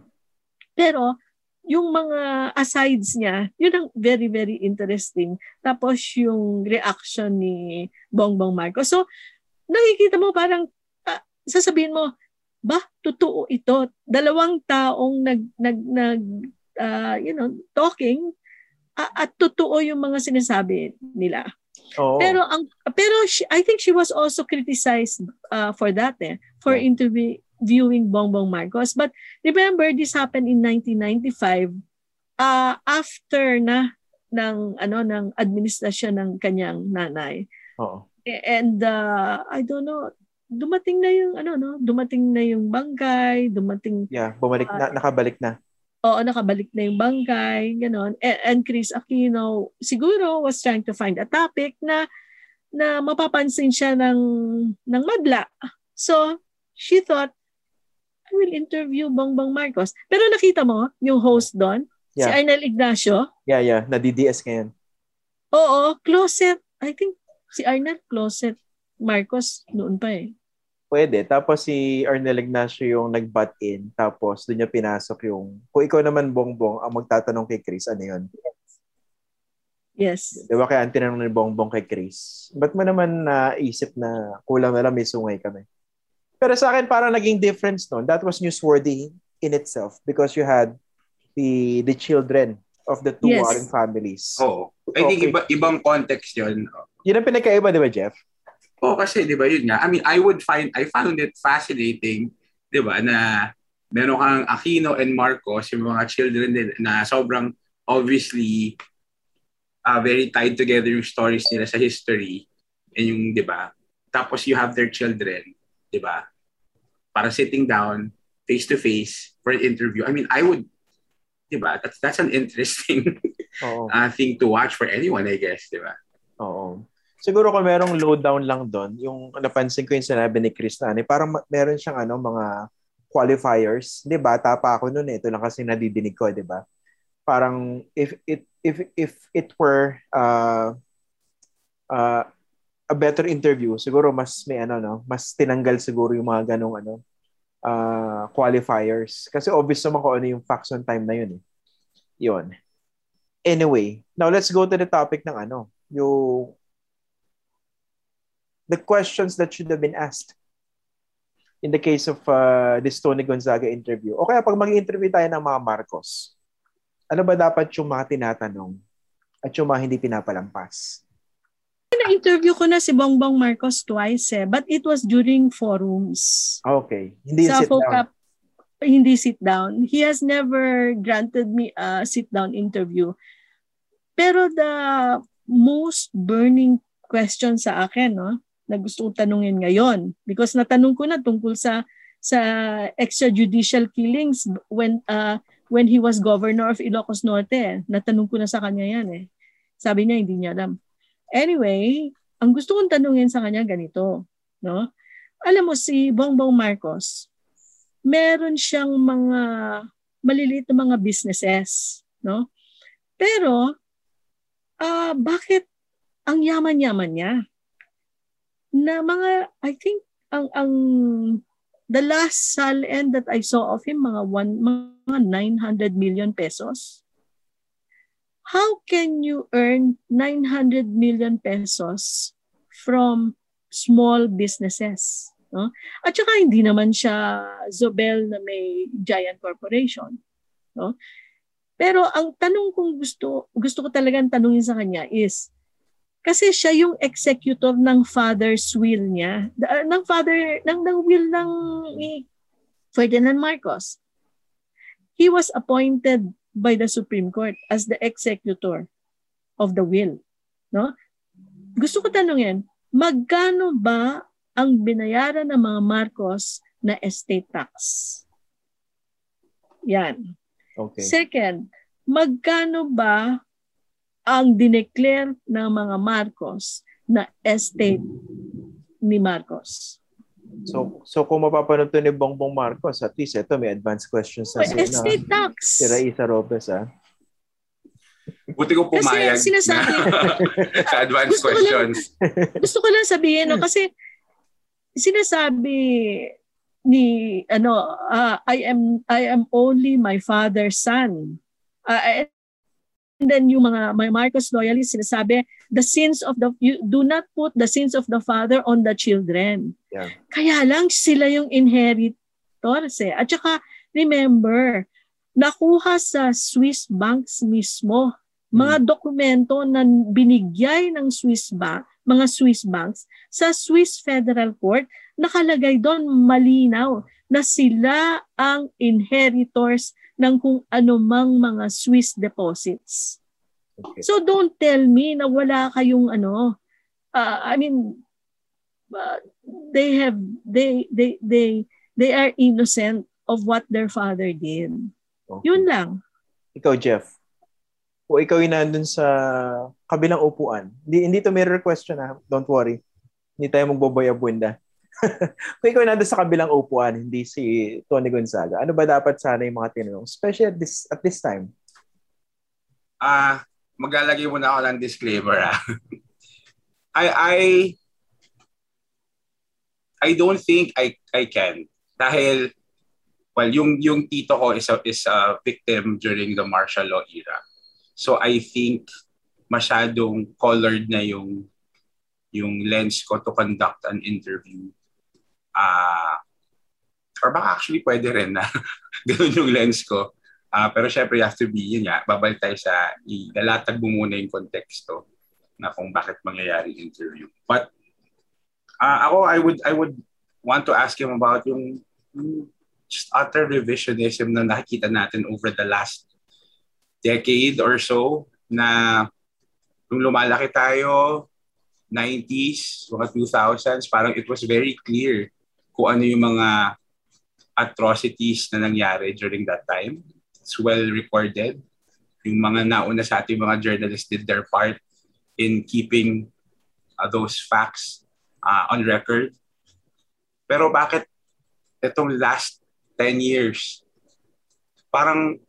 S3: Pero yung mga asides niya, yun ang very, very interesting. Tapos yung reaction ni Bongbong Marcos. So, nakikita mo parang, uh, sasabihin mo, ba, totoo ito. Dalawang taong nag, nag, nag uh, you know, talking, at totoo yung mga sinasabi nila. Oh. Pero ang pero she, I think she was also criticized uh, for that eh, for oh. interviewing Bongbong Marcos. But remember this happened in 1995 uh, after na ng ano ng administrasyon ng kanyang nanay.
S1: Oo.
S3: And uh, I don't know dumating na yung ano no, dumating na yung bangkay, dumating
S1: Yeah, bumalik uh, na nakabalik na
S3: oo, nakabalik na yung bangkay, gano'n. And, and Chris Aquino siguro was trying to find a topic na na mapapansin siya ng ng madla. So, she thought, I will interview Bongbong Marcos. Pero nakita mo, yung host doon, yeah. si Arnel Ignacio.
S1: Yeah, yeah. Na-DDS ngayon.
S3: Oo, closet. I think si Arnel closet Marcos noon pa eh.
S1: Pwede. Tapos si Arnel Ignacio yung nag-butt in. Tapos doon niya pinasok yung, kung ikaw naman Bongbong ang magtatanong kay Chris, ano yun?
S3: Yes.
S1: Di ba kaya ang tinanong ni Bongbong kay Chris? Ba't mo naman naisip na kulang na lang may sungay kami? Pero sa akin parang naging difference noon. That was newsworthy in itself because you had the the children of the two
S3: Yes.
S1: warring families.
S2: Oo. I think
S1: Okay.
S2: iba, ibang context yun.
S1: Yun ang pinagkaiba, di ba, Jeff?
S2: Oo, kasi di ba yun nga. I mean, I would find, I found it fascinating, di ba, na meron kang Aquino and Marcos, yung mga children din, na sobrang obviously uh, very tied together yung stories nila sa history. And yung, di ba, tapos you have their children, di ba, para sitting down, face to face for an interview. I mean, I would, di ba, that's, that's an interesting
S1: Oo.
S2: uh, thing to watch for anyone, I guess, di ba?
S1: Oo. Siguro kung merong lowdown lang doon, yung napansin ko yung sinabi ni Chris na ano, parang ma- meron siyang ano, mga qualifiers. Di ba? Bata pa ako noon eh. Ito lang kasi nadidinig ko, di ba? Parang if it if if it were uh, uh, a better interview, siguro mas may ano no, mas tinanggal siguro yung mga ganong ano uh, qualifiers. Kasi obvious naman kung ano yung facts on time na yun eh. Yun. Anyway, now let's go to the topic ng ano, yung the questions that should have been asked in the case of uh, this Tony Gonzaga interview. O kaya pag mag-interview tayo ng mga Marcos, ano ba dapat yung mga tinatanong at yung mga hindi pinapalampas?
S3: Na-interview ko na si Bongbong Marcos twice eh, but it was during forums.
S1: Okay. Hindi
S3: sa
S1: sit down.
S3: FOCAP, hindi sit down. He has never granted me a sit down interview. Pero the most burning question sa akin, no, na gusto kong tanungin ngayon, because natanong ko na tungkol sa sa extrajudicial killings when uh, when he was governor of Ilocos Norte. Natanong ko na sa kanya yan eh. Sabi niya hindi niya alam. Anyway, ang gusto kong tanungin sa kanya ganito, no? Alam mo si Bongbong Marcos, meron siyang mga maliliit na mga businesses, no? Pero ah bakit ang yaman-yaman niya? Na mga I think ang ang the last sal end that I saw of him mga one mga 900 million pesos. How can you earn 900 million pesos from small businesses? No? At saka hindi naman siya Zobel na may giant corporation. No? Pero ang tanong kong gusto, gusto ko talagang tanungin sa kanya is, kasi siya yung executor ng father's will niya, da- ng father, ng, ng will ng Ferdinand Marcos. He was appointed by the Supreme Court as the executor of the will. No? Gusto ko tanungin, magkano ba ang binayaran ng mga Marcos na estate tax? Yan.
S1: Okay.
S3: Second, magkano ba ang dineclare ng mga Marcos na estate ni Marcos?
S1: So, so kung mapapanood to ni Bongbong Marcos, at least ito may advanced questions na si, na,
S3: estate tax.
S1: si Raisa Robes. Ah.
S2: Buti ko
S3: Kasi
S2: pumayag
S3: sinasabi-
S2: na sa advanced
S3: Gusto ko lang-
S2: questions.
S3: Gusto ko lang sabihin, no, kasi sinasabi ni ano ah, I am I am only my father's son. Ah, and then yung mga my Marcos loyalists sinasabi the sins of the you do not put the sins of the father on the children.
S1: Yeah.
S3: Kaya lang sila yung inheritors eh. At saka remember, nakuha sa Swiss banks mismo mga dokumento na binigay ng Swiss bank, mga Swiss banks sa Swiss Federal Court, nakalagay doon malinaw na sila ang inheritors ng kung anumang mga Swiss deposits.
S1: Okay.
S3: So don't tell me na wala kayong ano, uh, I mean, uh, they have, they, they, they, they are innocent of what their father did.
S1: okay.
S3: Yun lang.
S1: Ikaw, Jeff. O ikaw yung nandun sa kabilang upuan. Hindi, hindi to mirror question ha. Don't worry. Hindi tayo magboboy abunda. Kung ikaw nandun sa kabilang upuan, hindi si Tony Gonzaga, ano ba dapat sana yung mga tinanong? Especially at this, at this time.
S2: Ah, maglalagay muna ako ng disclaimer ah. I I I don't think I I can. Dahil well, yung yung tito ko is a, is a victim during the martial law era. So I think masyadong colored na yung yung lens ko to conduct an interview. Uh, or baka actually pwede rin na ganun yung lens ko. Uh, pero syempre you have to be, yun nga, babalik tayo sa ilalatag mo muna yung konteksto na kung bakit mangyayari yung interview. But uh, ako, I would I would want to ask him about yung, yung just utter revisionism na nakikita natin over the last decade or so na nung lumalaki tayo, 90s, mga 2000s, parang it was very clear kung ano yung mga atrocities na nangyari during that time. It's well recorded. Yung mga nauna sa ating mga journalists did their part in keeping uh, those facts uh, on record. Pero bakit itong last 10 years, parang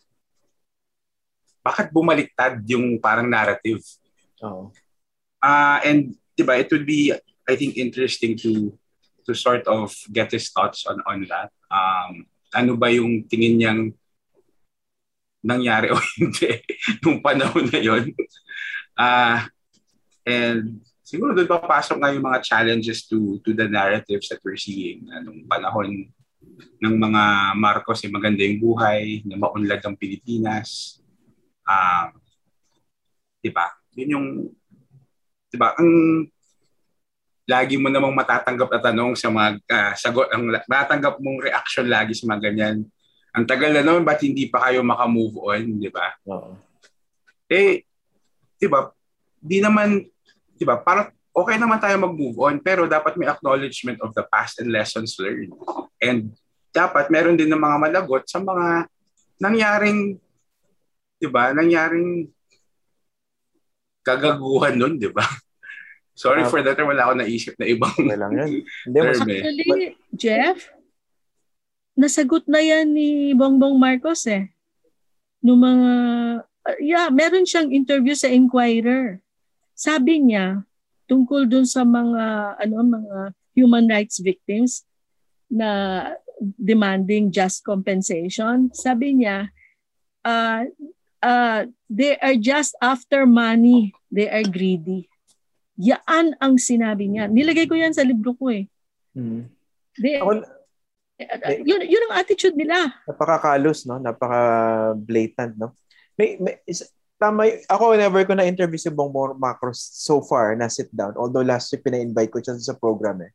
S2: bakit bumaliktad yung parang narrative?
S1: Oh.
S2: Uh, and diba, it would be, I think, interesting to to sort of get his thoughts on on that. Um, ano ba yung tingin niyang nangyari o hindi nung panahon na yon. Uh, and siguro doon papasok nga yung mga challenges to to the narratives that we're seeing. Anong panahon ng mga Marcos ay maganda yung buhay, na maunlad ang Pilipinas. Uh, di ba? Yun yung, di ba, ang lagi mo namang matatanggap na tanong sa mga uh, sagot, ang matatanggap mong reaction lagi sa mga ganyan ang tagal na naman, ba't hindi pa kayo makamove on, di ba?
S1: Oo.
S2: Eh, di ba, di naman, di ba, parang okay naman tayo mag-move on, pero dapat may acknowledgement of the past and lessons learned. And dapat meron din ng mga malagot sa mga nangyaring, di ba, nangyaring kagaguhan nun, di ba? Sorry uh, for that, wala ako naisip na ibang
S1: lang yun. Hindi,
S2: term,
S3: eh. Actually, Jeff, nasagot na yan ni Bongbong Marcos eh. No mga, uh, yeah, meron siyang interview sa Inquirer. Sabi niya, tungkol dun sa mga, ano, mga human rights victims na demanding just compensation. Sabi niya, uh, uh, they are just after money. They are greedy. Yaan ang sinabi niya. Nilagay ko yan sa libro ko eh.
S1: Mm-hmm.
S3: They, Ako, eh, yun, yun ang attitude nila.
S1: Napaka-kalos, no? Napaka-blatant, no? May, may, is, tama, ako never ko na-interview si Bongbong Macros so far na sit down. Although last week pina-invite ko siya sa program eh.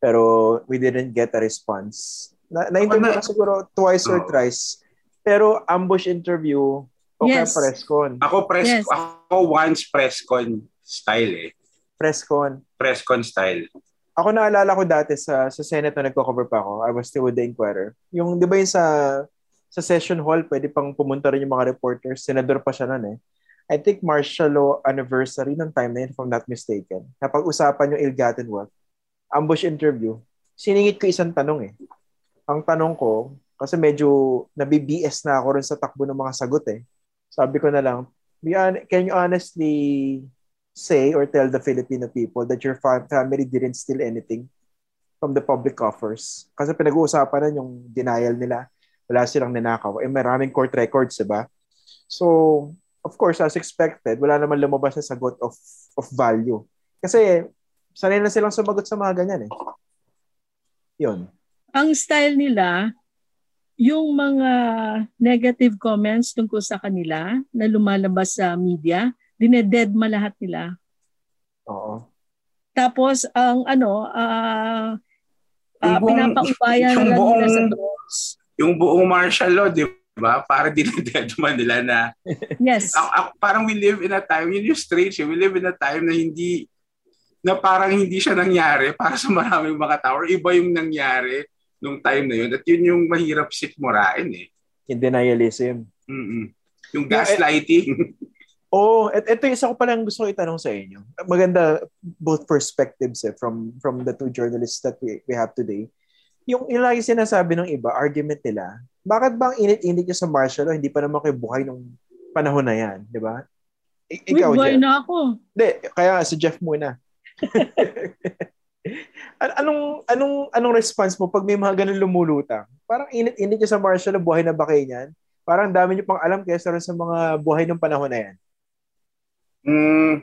S1: Pero we didn't get a response. Na, na-interview na, siguro twice oh. or thrice. Pero ambush interview, okay yes. press con.
S2: Ako press yes. ako once press con style eh.
S1: Press con.
S2: Press con style.
S1: Ako naalala ko dati sa sa Senate na nagko-cover pa ako. I was still with the Inquirer. Yung 'di ba yung sa sa session hall, pwede pang pumunta rin yung mga reporters. Senador pa siya noon eh. I think martial law anniversary ng time na yun, if I'm not mistaken. Napag-usapan yung ill-gotten wealth. Ambush interview. Siningit ko isang tanong eh. Ang tanong ko, kasi medyo nabi-BS na ako rin sa takbo ng mga sagot eh. Sabi ko na lang, can you honestly say or tell the Filipino people that your family didn't steal anything from the public coffers? Kasi pinag-uusapan na yung denial nila. Wala silang ninakaw. Eh, maraming court records, diba? So, of course, as expected, wala naman lumabas na sagot of, of value. Kasi, sanay na silang sumagot sa mga ganyan eh. Yun.
S3: Ang style nila, yung mga negative comments tungkol sa kanila na lumalabas sa media, dinededma lahat nila.
S1: Oo.
S3: Tapos ang ano, uh, uh, pinapaubaya na lang buong, nila sa drones.
S2: Yung buong martial law, di ba? Para dinededma nila na
S3: Yes.
S2: a, a, parang we live in a time, yun yung strange, we live in a time na hindi na parang hindi siya nangyari para sa maraming mga tao or iba yung nangyari nung time na yun at yun yung mahirap sikmurain eh.
S1: Yung denialism.
S2: Mm-mm. Yung gaslighting.
S1: Oh, et ito isa ko palang gusto ko itanong sa inyo. Maganda both perspectives eh, from from the two journalists that we, we have today. Yung, yung lagi sinasabi ng iba, argument nila, bakit bang init-init yung sa martial law, hindi pa naman kayo buhay nung panahon na yan, di ba?
S3: I- ikaw, Uy, buhay na ako.
S1: Hindi, kaya si Jeff muna. An- anong anong anong response mo pag may mga ganun lumulutang? Parang init-init niya sa martial law, buhay na ba kayo niyan? Parang dami niyo pang alam kaysa rin sa mga buhay ng panahon na yan.
S2: Mm,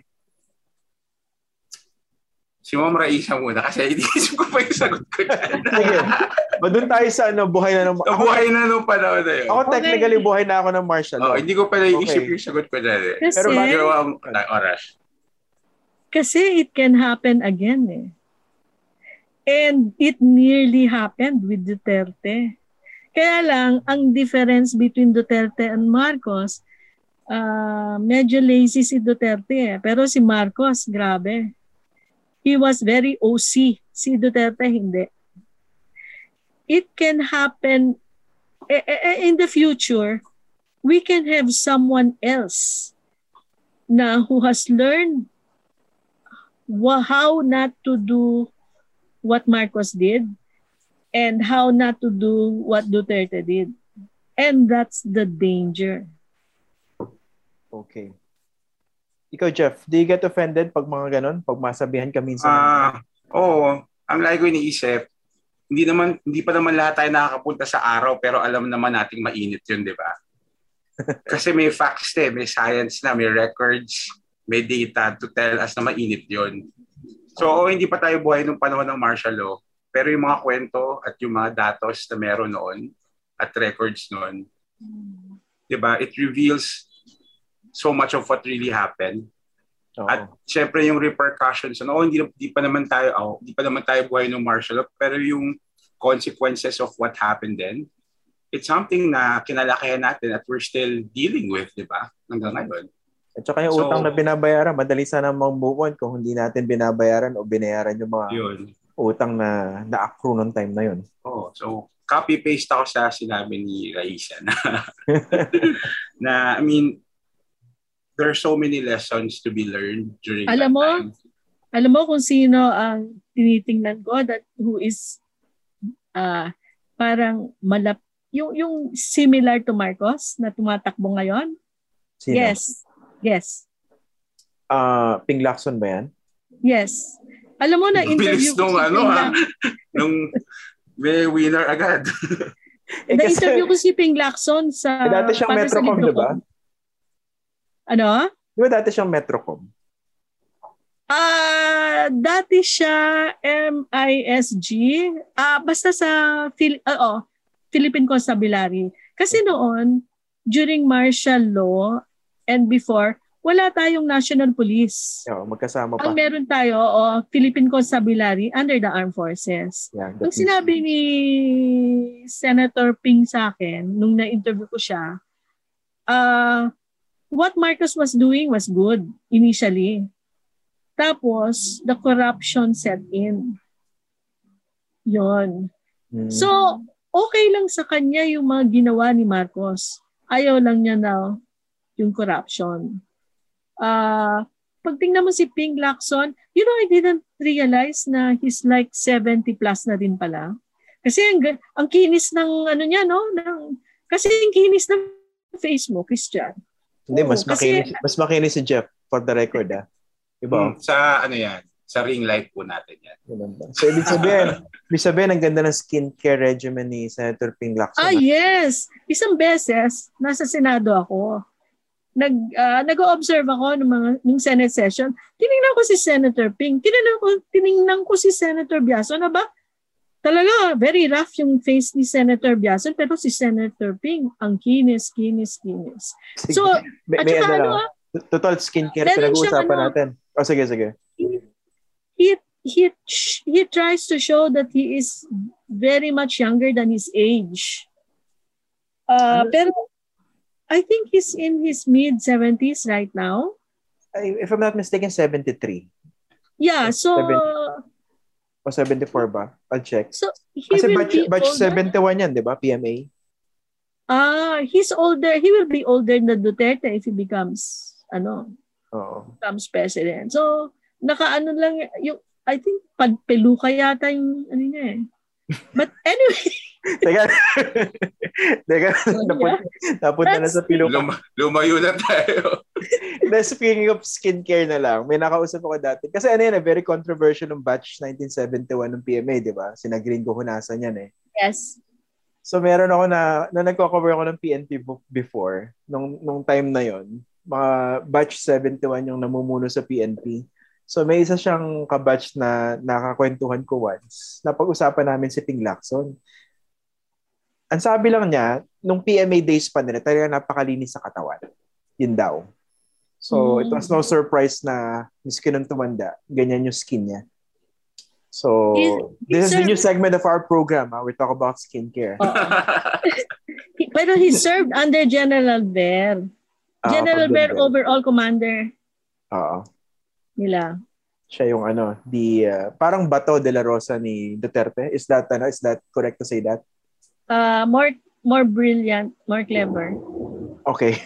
S2: si Ma'am Raisa muna kasi iniisip ko pa yung sagot ko dyan.
S1: Sige. Doon tayo sa ano, buhay na ng...
S2: Sa buhay na nung panahon na yun.
S1: Ako technically buhay na ako ng martial
S2: Oh, hindi ko pa naiisip
S1: Okay.
S2: yung sagot ko dyan eh.
S3: Kasi,
S1: Pero
S2: Pero ang na, oras.
S3: kasi it can happen again eh. And it nearly happened with Duterte. Kaya lang, ang difference between Duterte and Marcos, ah, medyo lazy si Duterte eh. Pero si Marcos, grabe. He was very OC. Si Duterte, hindi. It can happen eh, eh, eh, in the future. We can have someone else na who has learned how not to do what Marcos did and how not to do what Duterte did. And that's the danger.
S1: Okay. Ikaw, Jeff, do you get offended pag mga ganun? Pag masabihan ka minsan?
S2: Ah, oo. Ang lagi ko iniisip, hindi naman hindi pa naman lahat tayo nakakapunta sa araw pero alam naman nating mainit 'yun, 'di ba? Kasi may facts eh, may science na, may records, may data to tell us na mainit 'yun. So, oo, hindi pa tayo buhay nung panahon ng martial law, pero yung mga kwento at yung mga datos na meron noon at records noon, 'di ba? It reveals so much of what really happened.
S1: Oo.
S2: At syempre yung repercussions, ano, oh, hindi, hindi pa naman tayo, oh, hindi pa naman tayo buhay ng martial law, pero yung consequences of what happened then, it's something na kinalakihan natin at we're still dealing with, di ba? Hanggang ngayon.
S1: At saka yung
S2: So-
S1: utang na binabayaran, madali sana mag-move on kung hindi natin binabayaran o binayaran yung mga
S2: Yun.
S1: utang na na-accrue noong time na yun.
S2: Oh, so copy-paste ako sa sinabi ni Raisa na, na I mean, there are so many lessons to be learned during
S3: Alam
S2: that
S3: mo,
S2: time.
S3: Alam mo kung sino ang tinitingnan ko that who is ah parang malap yung yung similar to Marcos na tumatakbo ngayon?
S1: Sino?
S3: Yes. Yes.
S1: Ah, Ping Lacson ba yan?
S3: Yes. Alam mo na interview
S2: Bilis nung ano ha, nung may winner agad.
S1: Eh,
S3: na
S1: kasi,
S3: interview ko si Ping Lacson sa
S1: eh, dati siyang Metrocom, di ba?
S3: Ano?
S1: Di ba dati siyang Metrocom?
S3: Ah, dati siya MISG. Ah, basta sa Phil ah, oh, Philippine Constabulary. Kasi noon during martial law and before wala tayong national police.
S1: Oo, magkasama pa.
S3: Ang meron tayo o Philippine Constabulary under the armed forces.
S1: Yan,
S3: Nung sinabi ni Senator Ping sa akin, nung na-interview ko siya, uh, what Marcos was doing was good initially. Tapos, the corruption set in. Yon.
S1: Hmm.
S3: So, okay lang sa kanya yung mga ginawa ni Marcos. Ayaw lang niya na yung corruption. Ah, pag tingnan mo si Ping Lacson, you know, I didn't realize na he's like 70 plus na din pala. Kasi ang, ang kinis ng ano niya, no? Ng, kasi ang kinis ng face mo, Christian.
S1: Hindi, mas
S3: Oo, kasi-
S1: makinis, mas makinis si Jeff for the record, ah. Diba?
S2: Hmm, sa ano yan, sa ring light po natin yan.
S1: So, ibig sabihin, ibig sabihin, ang ganda ng skincare regimen ni Senator Ping Lacson.
S3: Ah, yes. Isang beses, nasa Senado ako. Nag, ah, nag-observe ako ng mga ng Senate session. Tiningnan ko si Senator Ping. Tiningnan ko, tiningnan ko si Senator Biaso na ba? Talaga, very rough yung face ni Senator Biaso. Pero si Senator Ping, ang kinis, kinis, kinis.
S1: Sige.
S3: So,
S1: may,
S3: at
S1: may
S3: saka
S1: ano
S3: ano, ah,
S1: Total skincare, pinag-uusapan
S3: ano-
S1: natin. O, sige, sige.
S3: he, he, he tries to show that he is very much younger than his age. Uh,
S1: Ano?
S3: pero I think he's in his mid 70s right now.
S1: If I'm not mistaken, 73.
S3: Yeah, so
S1: 70. O 74 ba? I'll check.
S3: so he
S1: Kasi
S3: will
S1: batch,
S3: be
S1: batch
S3: older.
S1: 71 yan, di ba? PMA.
S3: Ah, he's older. He will be older than Duterte if he becomes ano,
S1: Oo.
S3: becomes president. So nakaano lang yung I think pagpeluka yata yung ano niya eh. But anyway,
S1: Teka. Teka, napunta, napunta na sa pilo.
S2: Lum- lumayo na tayo.
S1: Then, speaking of skincare na lang, may nakausap ako dati. Kasi ano yan, eh, very controversial ng batch 1971 ng PMA, di ba? Sina Green ko hunasan yan eh.
S3: Yes.
S1: So meron ako na, na nagko-cover ako ng PNP book before, nung, nung time na yon mga batch 71 yung namumuno sa PNP. So may isa siyang kabatch na nakakwentuhan ko once. Napag-usapan namin si Ping Lacson. Ang sabi lang niya, nung PMA days pa nila, talaga napakalinis sa katawan. Yun daw. So, mm. it was no surprise na miski nung tumanda, ganyan yung skin niya. So, he this served, is the new segment of our program. Huh? We talk about skincare.
S3: Pero he served under General Ver. Ah, General uh, Ver, overall commander.
S1: Oo.
S3: Nila.
S1: Siya yung ano, the uh, parang bato de la Rosa ni Duterte. Is that ano, is that correct to say that?
S3: Uh, more more brilliant, more clever.
S1: Okay.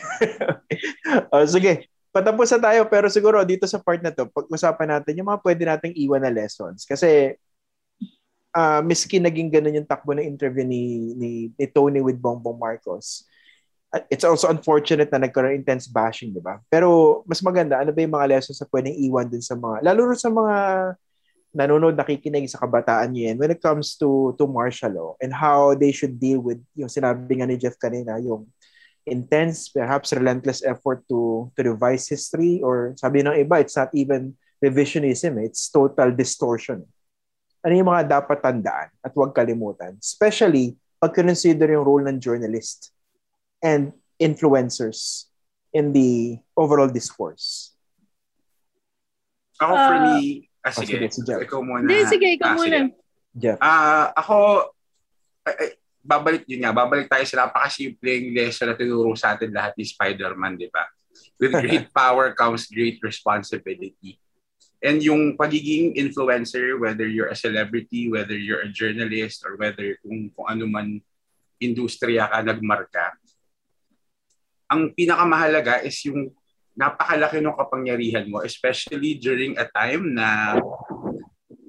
S1: uh, sige, patapos na tayo pero siguro dito sa part na to, pag-usapan natin yung mga pwede nating iwan na lessons. Kasi uh, miski naging ganun yung takbo ng interview ni, ni, ni Tony with Bongbong Marcos, it's also unfortunate na nagkaroon intense bashing, di ba? Pero mas maganda, ano ba yung mga lessons na pwedeng iwan din sa mga, lalo sa mga nanonood, nakikinig sa kabataan yan when it comes to to martial law and how they should deal with yung sinabi nga ni Jeff kanina, yung intense, perhaps relentless effort to to revise history or sabi ng iba, it's not even revisionism, eh. it's total distortion. Ano yung mga dapat tandaan at huwag kalimutan? Especially pag consider yung role ng journalist and influencers in the overall discourse.
S2: Ako for uh, me, Ah, oh, sige. sige si Jeff. Ikaw muna.
S3: Hindi, sige, ikaw ah, muna. Sige.
S1: Jeff.
S2: Ah, ako, ay, ay, babalik yun nga, babalik tayo sa napakasimpleng lesson na tinuro sa atin lahat ni Spider-Man, di ba? With great power comes great responsibility. And yung pagiging influencer, whether you're a celebrity, whether you're a journalist, or whether kung, kung ano man industriya ka nagmarka, ang pinakamahalaga is yung napakalaki ng kapangyarihan mo, especially during a time na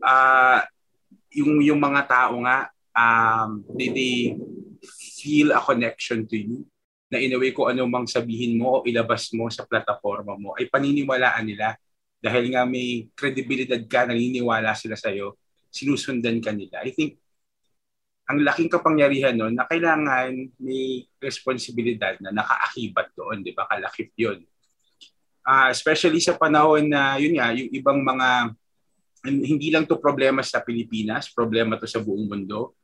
S2: uh, yung, yung mga tao nga, um, they, they feel a connection to you na in a way kung ano sabihin mo o ilabas mo sa plataforma mo ay paniniwalaan nila dahil nga may credibility ka, naniniwala sila sa'yo, sinusundan ka nila. I think ang laking kapangyarihan nun na kailangan may responsibilidad na nakaakibat doon, di ba? Kalakip yun uh, especially sa panahon na yun nga yung ibang mga hindi lang to problema sa Pilipinas, problema to sa buong mundo.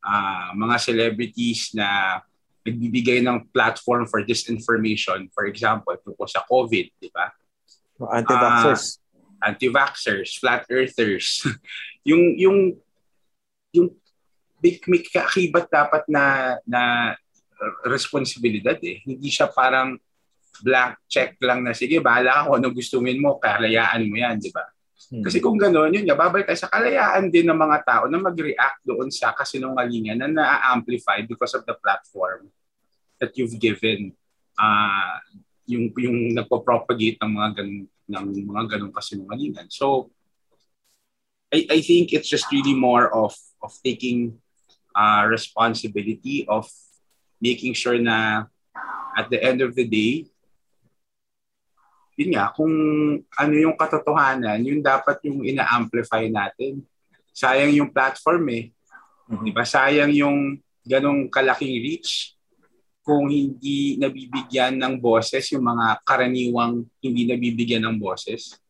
S2: Uh, mga celebrities na nagbibigay ng platform for disinformation, for example, tungkol sa COVID, di ba?
S1: Anti-vaxxers.
S2: Uh, anti-vaxxers, flat earthers. yung yung yung may, may kaakibat dapat na na responsibilidad eh. Hindi siya parang blank check lang na sige, bahala ka kung ano gustuin mo, kalayaan mo yan, di ba? Hmm. Kasi kung gano'n, yun nga, babalik tayo sa kalayaan din ng mga tao na mag-react doon sa kasinungalingan na na-amplify because of the platform that you've given uh, yung yung nagpo-propagate ng mga ganun ng mga ganung kasinungalingan. So I I think it's just really more of of taking uh, responsibility of making sure na at the end of the day yun nga, kung ano yung katotohanan, yun dapat yung ina-amplify natin. Sayang yung platform eh. Mm-hmm. Di ba? Sayang yung ganong kalaking reach kung hindi nabibigyan ng boses yung mga karaniwang hindi nabibigyan ng boses.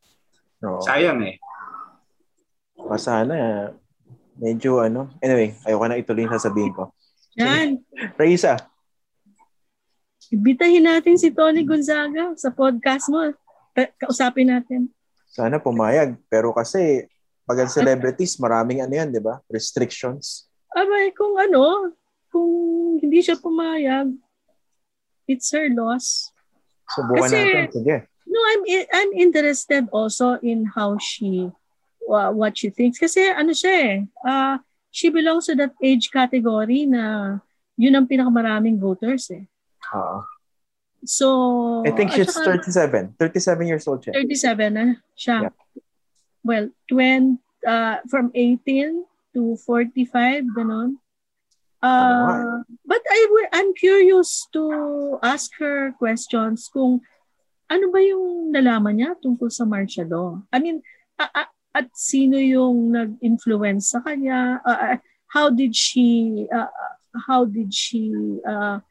S2: Oo. Sayang eh.
S1: Sana medyo ano. Anyway, ayoko na ituloy yung sasabihin ko.
S3: Yan.
S1: Raisa,
S3: Ibitahin natin si Tony Gonzaga sa podcast mo. Kausapin natin.
S1: Sana pumayag. Pero kasi, pag ang celebrities, maraming ano yan, di ba? Restrictions.
S3: Abay, kung ano, kung hindi siya pumayag, it's her loss.
S1: Subukan kasi, natin. Sige.
S3: No, I'm I'm interested also in how she uh, what she thinks kasi ano siya eh uh, she belongs to that age category na yun ang pinakamaraming voters eh.
S1: Uh,
S3: so,
S1: I think she's saka, 37. 37 years old siya.
S3: 37 na siya. Yeah. Well, 20, uh, from 18 to 45, ganon. Uh, but I I'm curious to ask her questions kung ano ba yung nalaman niya tungkol sa martial law? I mean, a- a- at sino yung nag-influence sa kanya? Uh, how did she uh, how did she uh,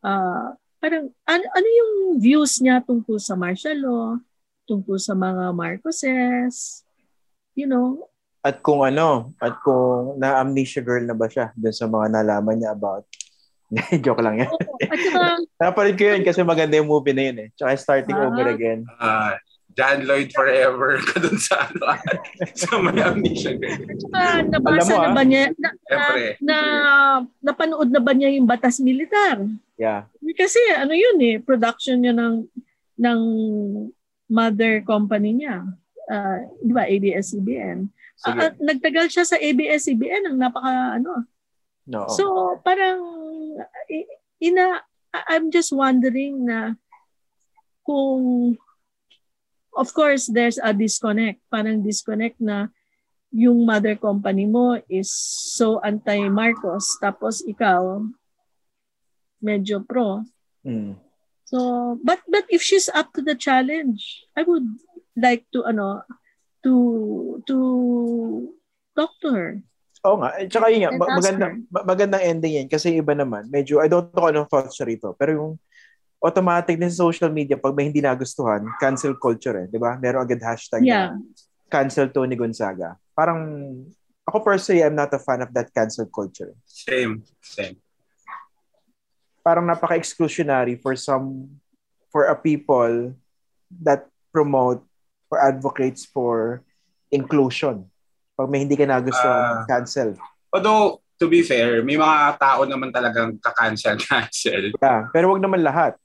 S3: uh, parang ano, ano yung views niya tungkol sa martial law, tungkol sa mga Marcoses, you know?
S1: At kung ano, at kung na-amnesia girl na ba siya dun sa mga nalaman niya about Joke lang yan.
S3: Oo, at saka,
S1: Napanood ko yun kasi maganda yung movie na yun eh. Tsaka starting
S3: Ah.
S1: over again.
S2: Ah, John Lloyd forever ka dun sa ano sa may amnesia
S3: saka nabasa
S1: mo,
S3: na
S1: ah.
S3: ba niya, na, na,
S2: Siyempre.
S3: na, napanood na ba niya yung batas militar?
S1: Yeah.
S3: Kasi ano yun eh, production niya ng ng mother company niya. Ah, di ba, ABS-CBN.
S1: Sige.
S3: Ah, at nagtagal siya sa ABS-CBN ang napaka ano.
S1: no.
S3: So parang ina I'm just wondering na kung of course there's a disconnect. Parang disconnect na yung mother company mo is so anti-Marcos tapos ikaw medyo pro.
S1: Mm.
S3: So, but but if she's up to the challenge, I would like to ano to to talk to her.
S1: Oo nga. Eh, Tsaka yun nga, magandang, ma- magandang ending yan kasi iba naman. Medyo, I don't know kung anong thoughts siya rito. Pero yung automatic na sa social media, pag may hindi nagustuhan, cancel culture eh. Di ba? Meron agad hashtag
S3: Yeah.
S1: na cancel Tony Gonzaga. Parang, ako personally, I'm not a fan of that cancel culture.
S2: Same, same.
S1: Parang napaka-exclusionary for some, for a people that promote or advocates for inclusion. Pag may hindi ka nagustuhan,
S2: Ah.
S1: cancel.
S2: Although, to be fair, may mga tao naman talagang ka-cancel-cancel.
S1: Yeah, pero wag naman lahat.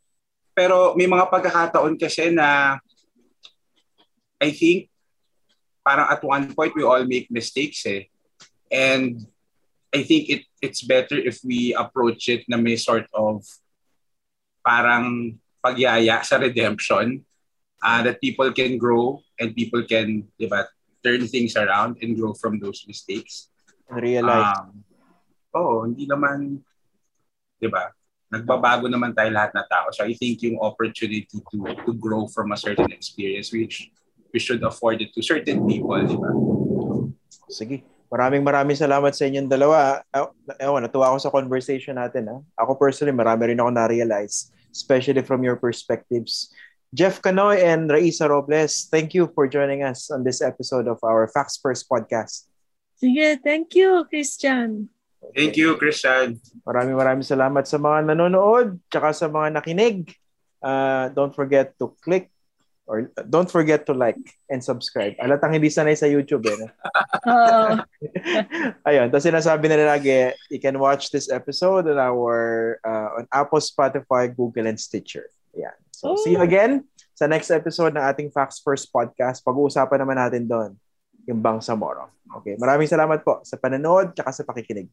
S2: Pero may mga pagkakataon kasi na I think parang at one point we all make mistakes eh. And I think it it's better if we approach it na may sort of parang pagyaya sa redemption uh, that people can grow and people can, di ba, turn things around and grow from those mistakes.
S1: In real life.
S2: Um, Oo, hindi naman, di ba? Nagbabago naman tayo lahat na tao. So I think yung opportunity to to grow from a certain experience, which we should afford it to certain people, di ba?
S1: Sige. Maraming maraming salamat sa inyong dalawa. Ah, Ewan, natuwa ako sa conversation natin. Ha? Ako personally, marami rin ako na-realize, especially from your perspectives. Jeff Canoy and Raisa Robles, thank you for joining us on this episode of our Facts First podcast.
S3: Sige, thank you, Christian.
S2: Thank you, Christian.
S1: Maraming maraming salamat sa mga nanonood, tsaka sa mga nakinig. Uh, don't forget to click or uh, don't forget to like and subscribe. Alatang hindi sanay sa YouTube eh. no?
S3: Oo.
S1: Ayun, tapos sinasabi na lagi, you can watch this episode on our uh, on Apple, Spotify, Google, and Stitcher. Ayan. So, see you again sa next episode ng ating Facts First podcast. Pag-uusapan naman natin doon yung Bangsamoro. Okay, maraming salamat po sa panonood at sa pakikinig.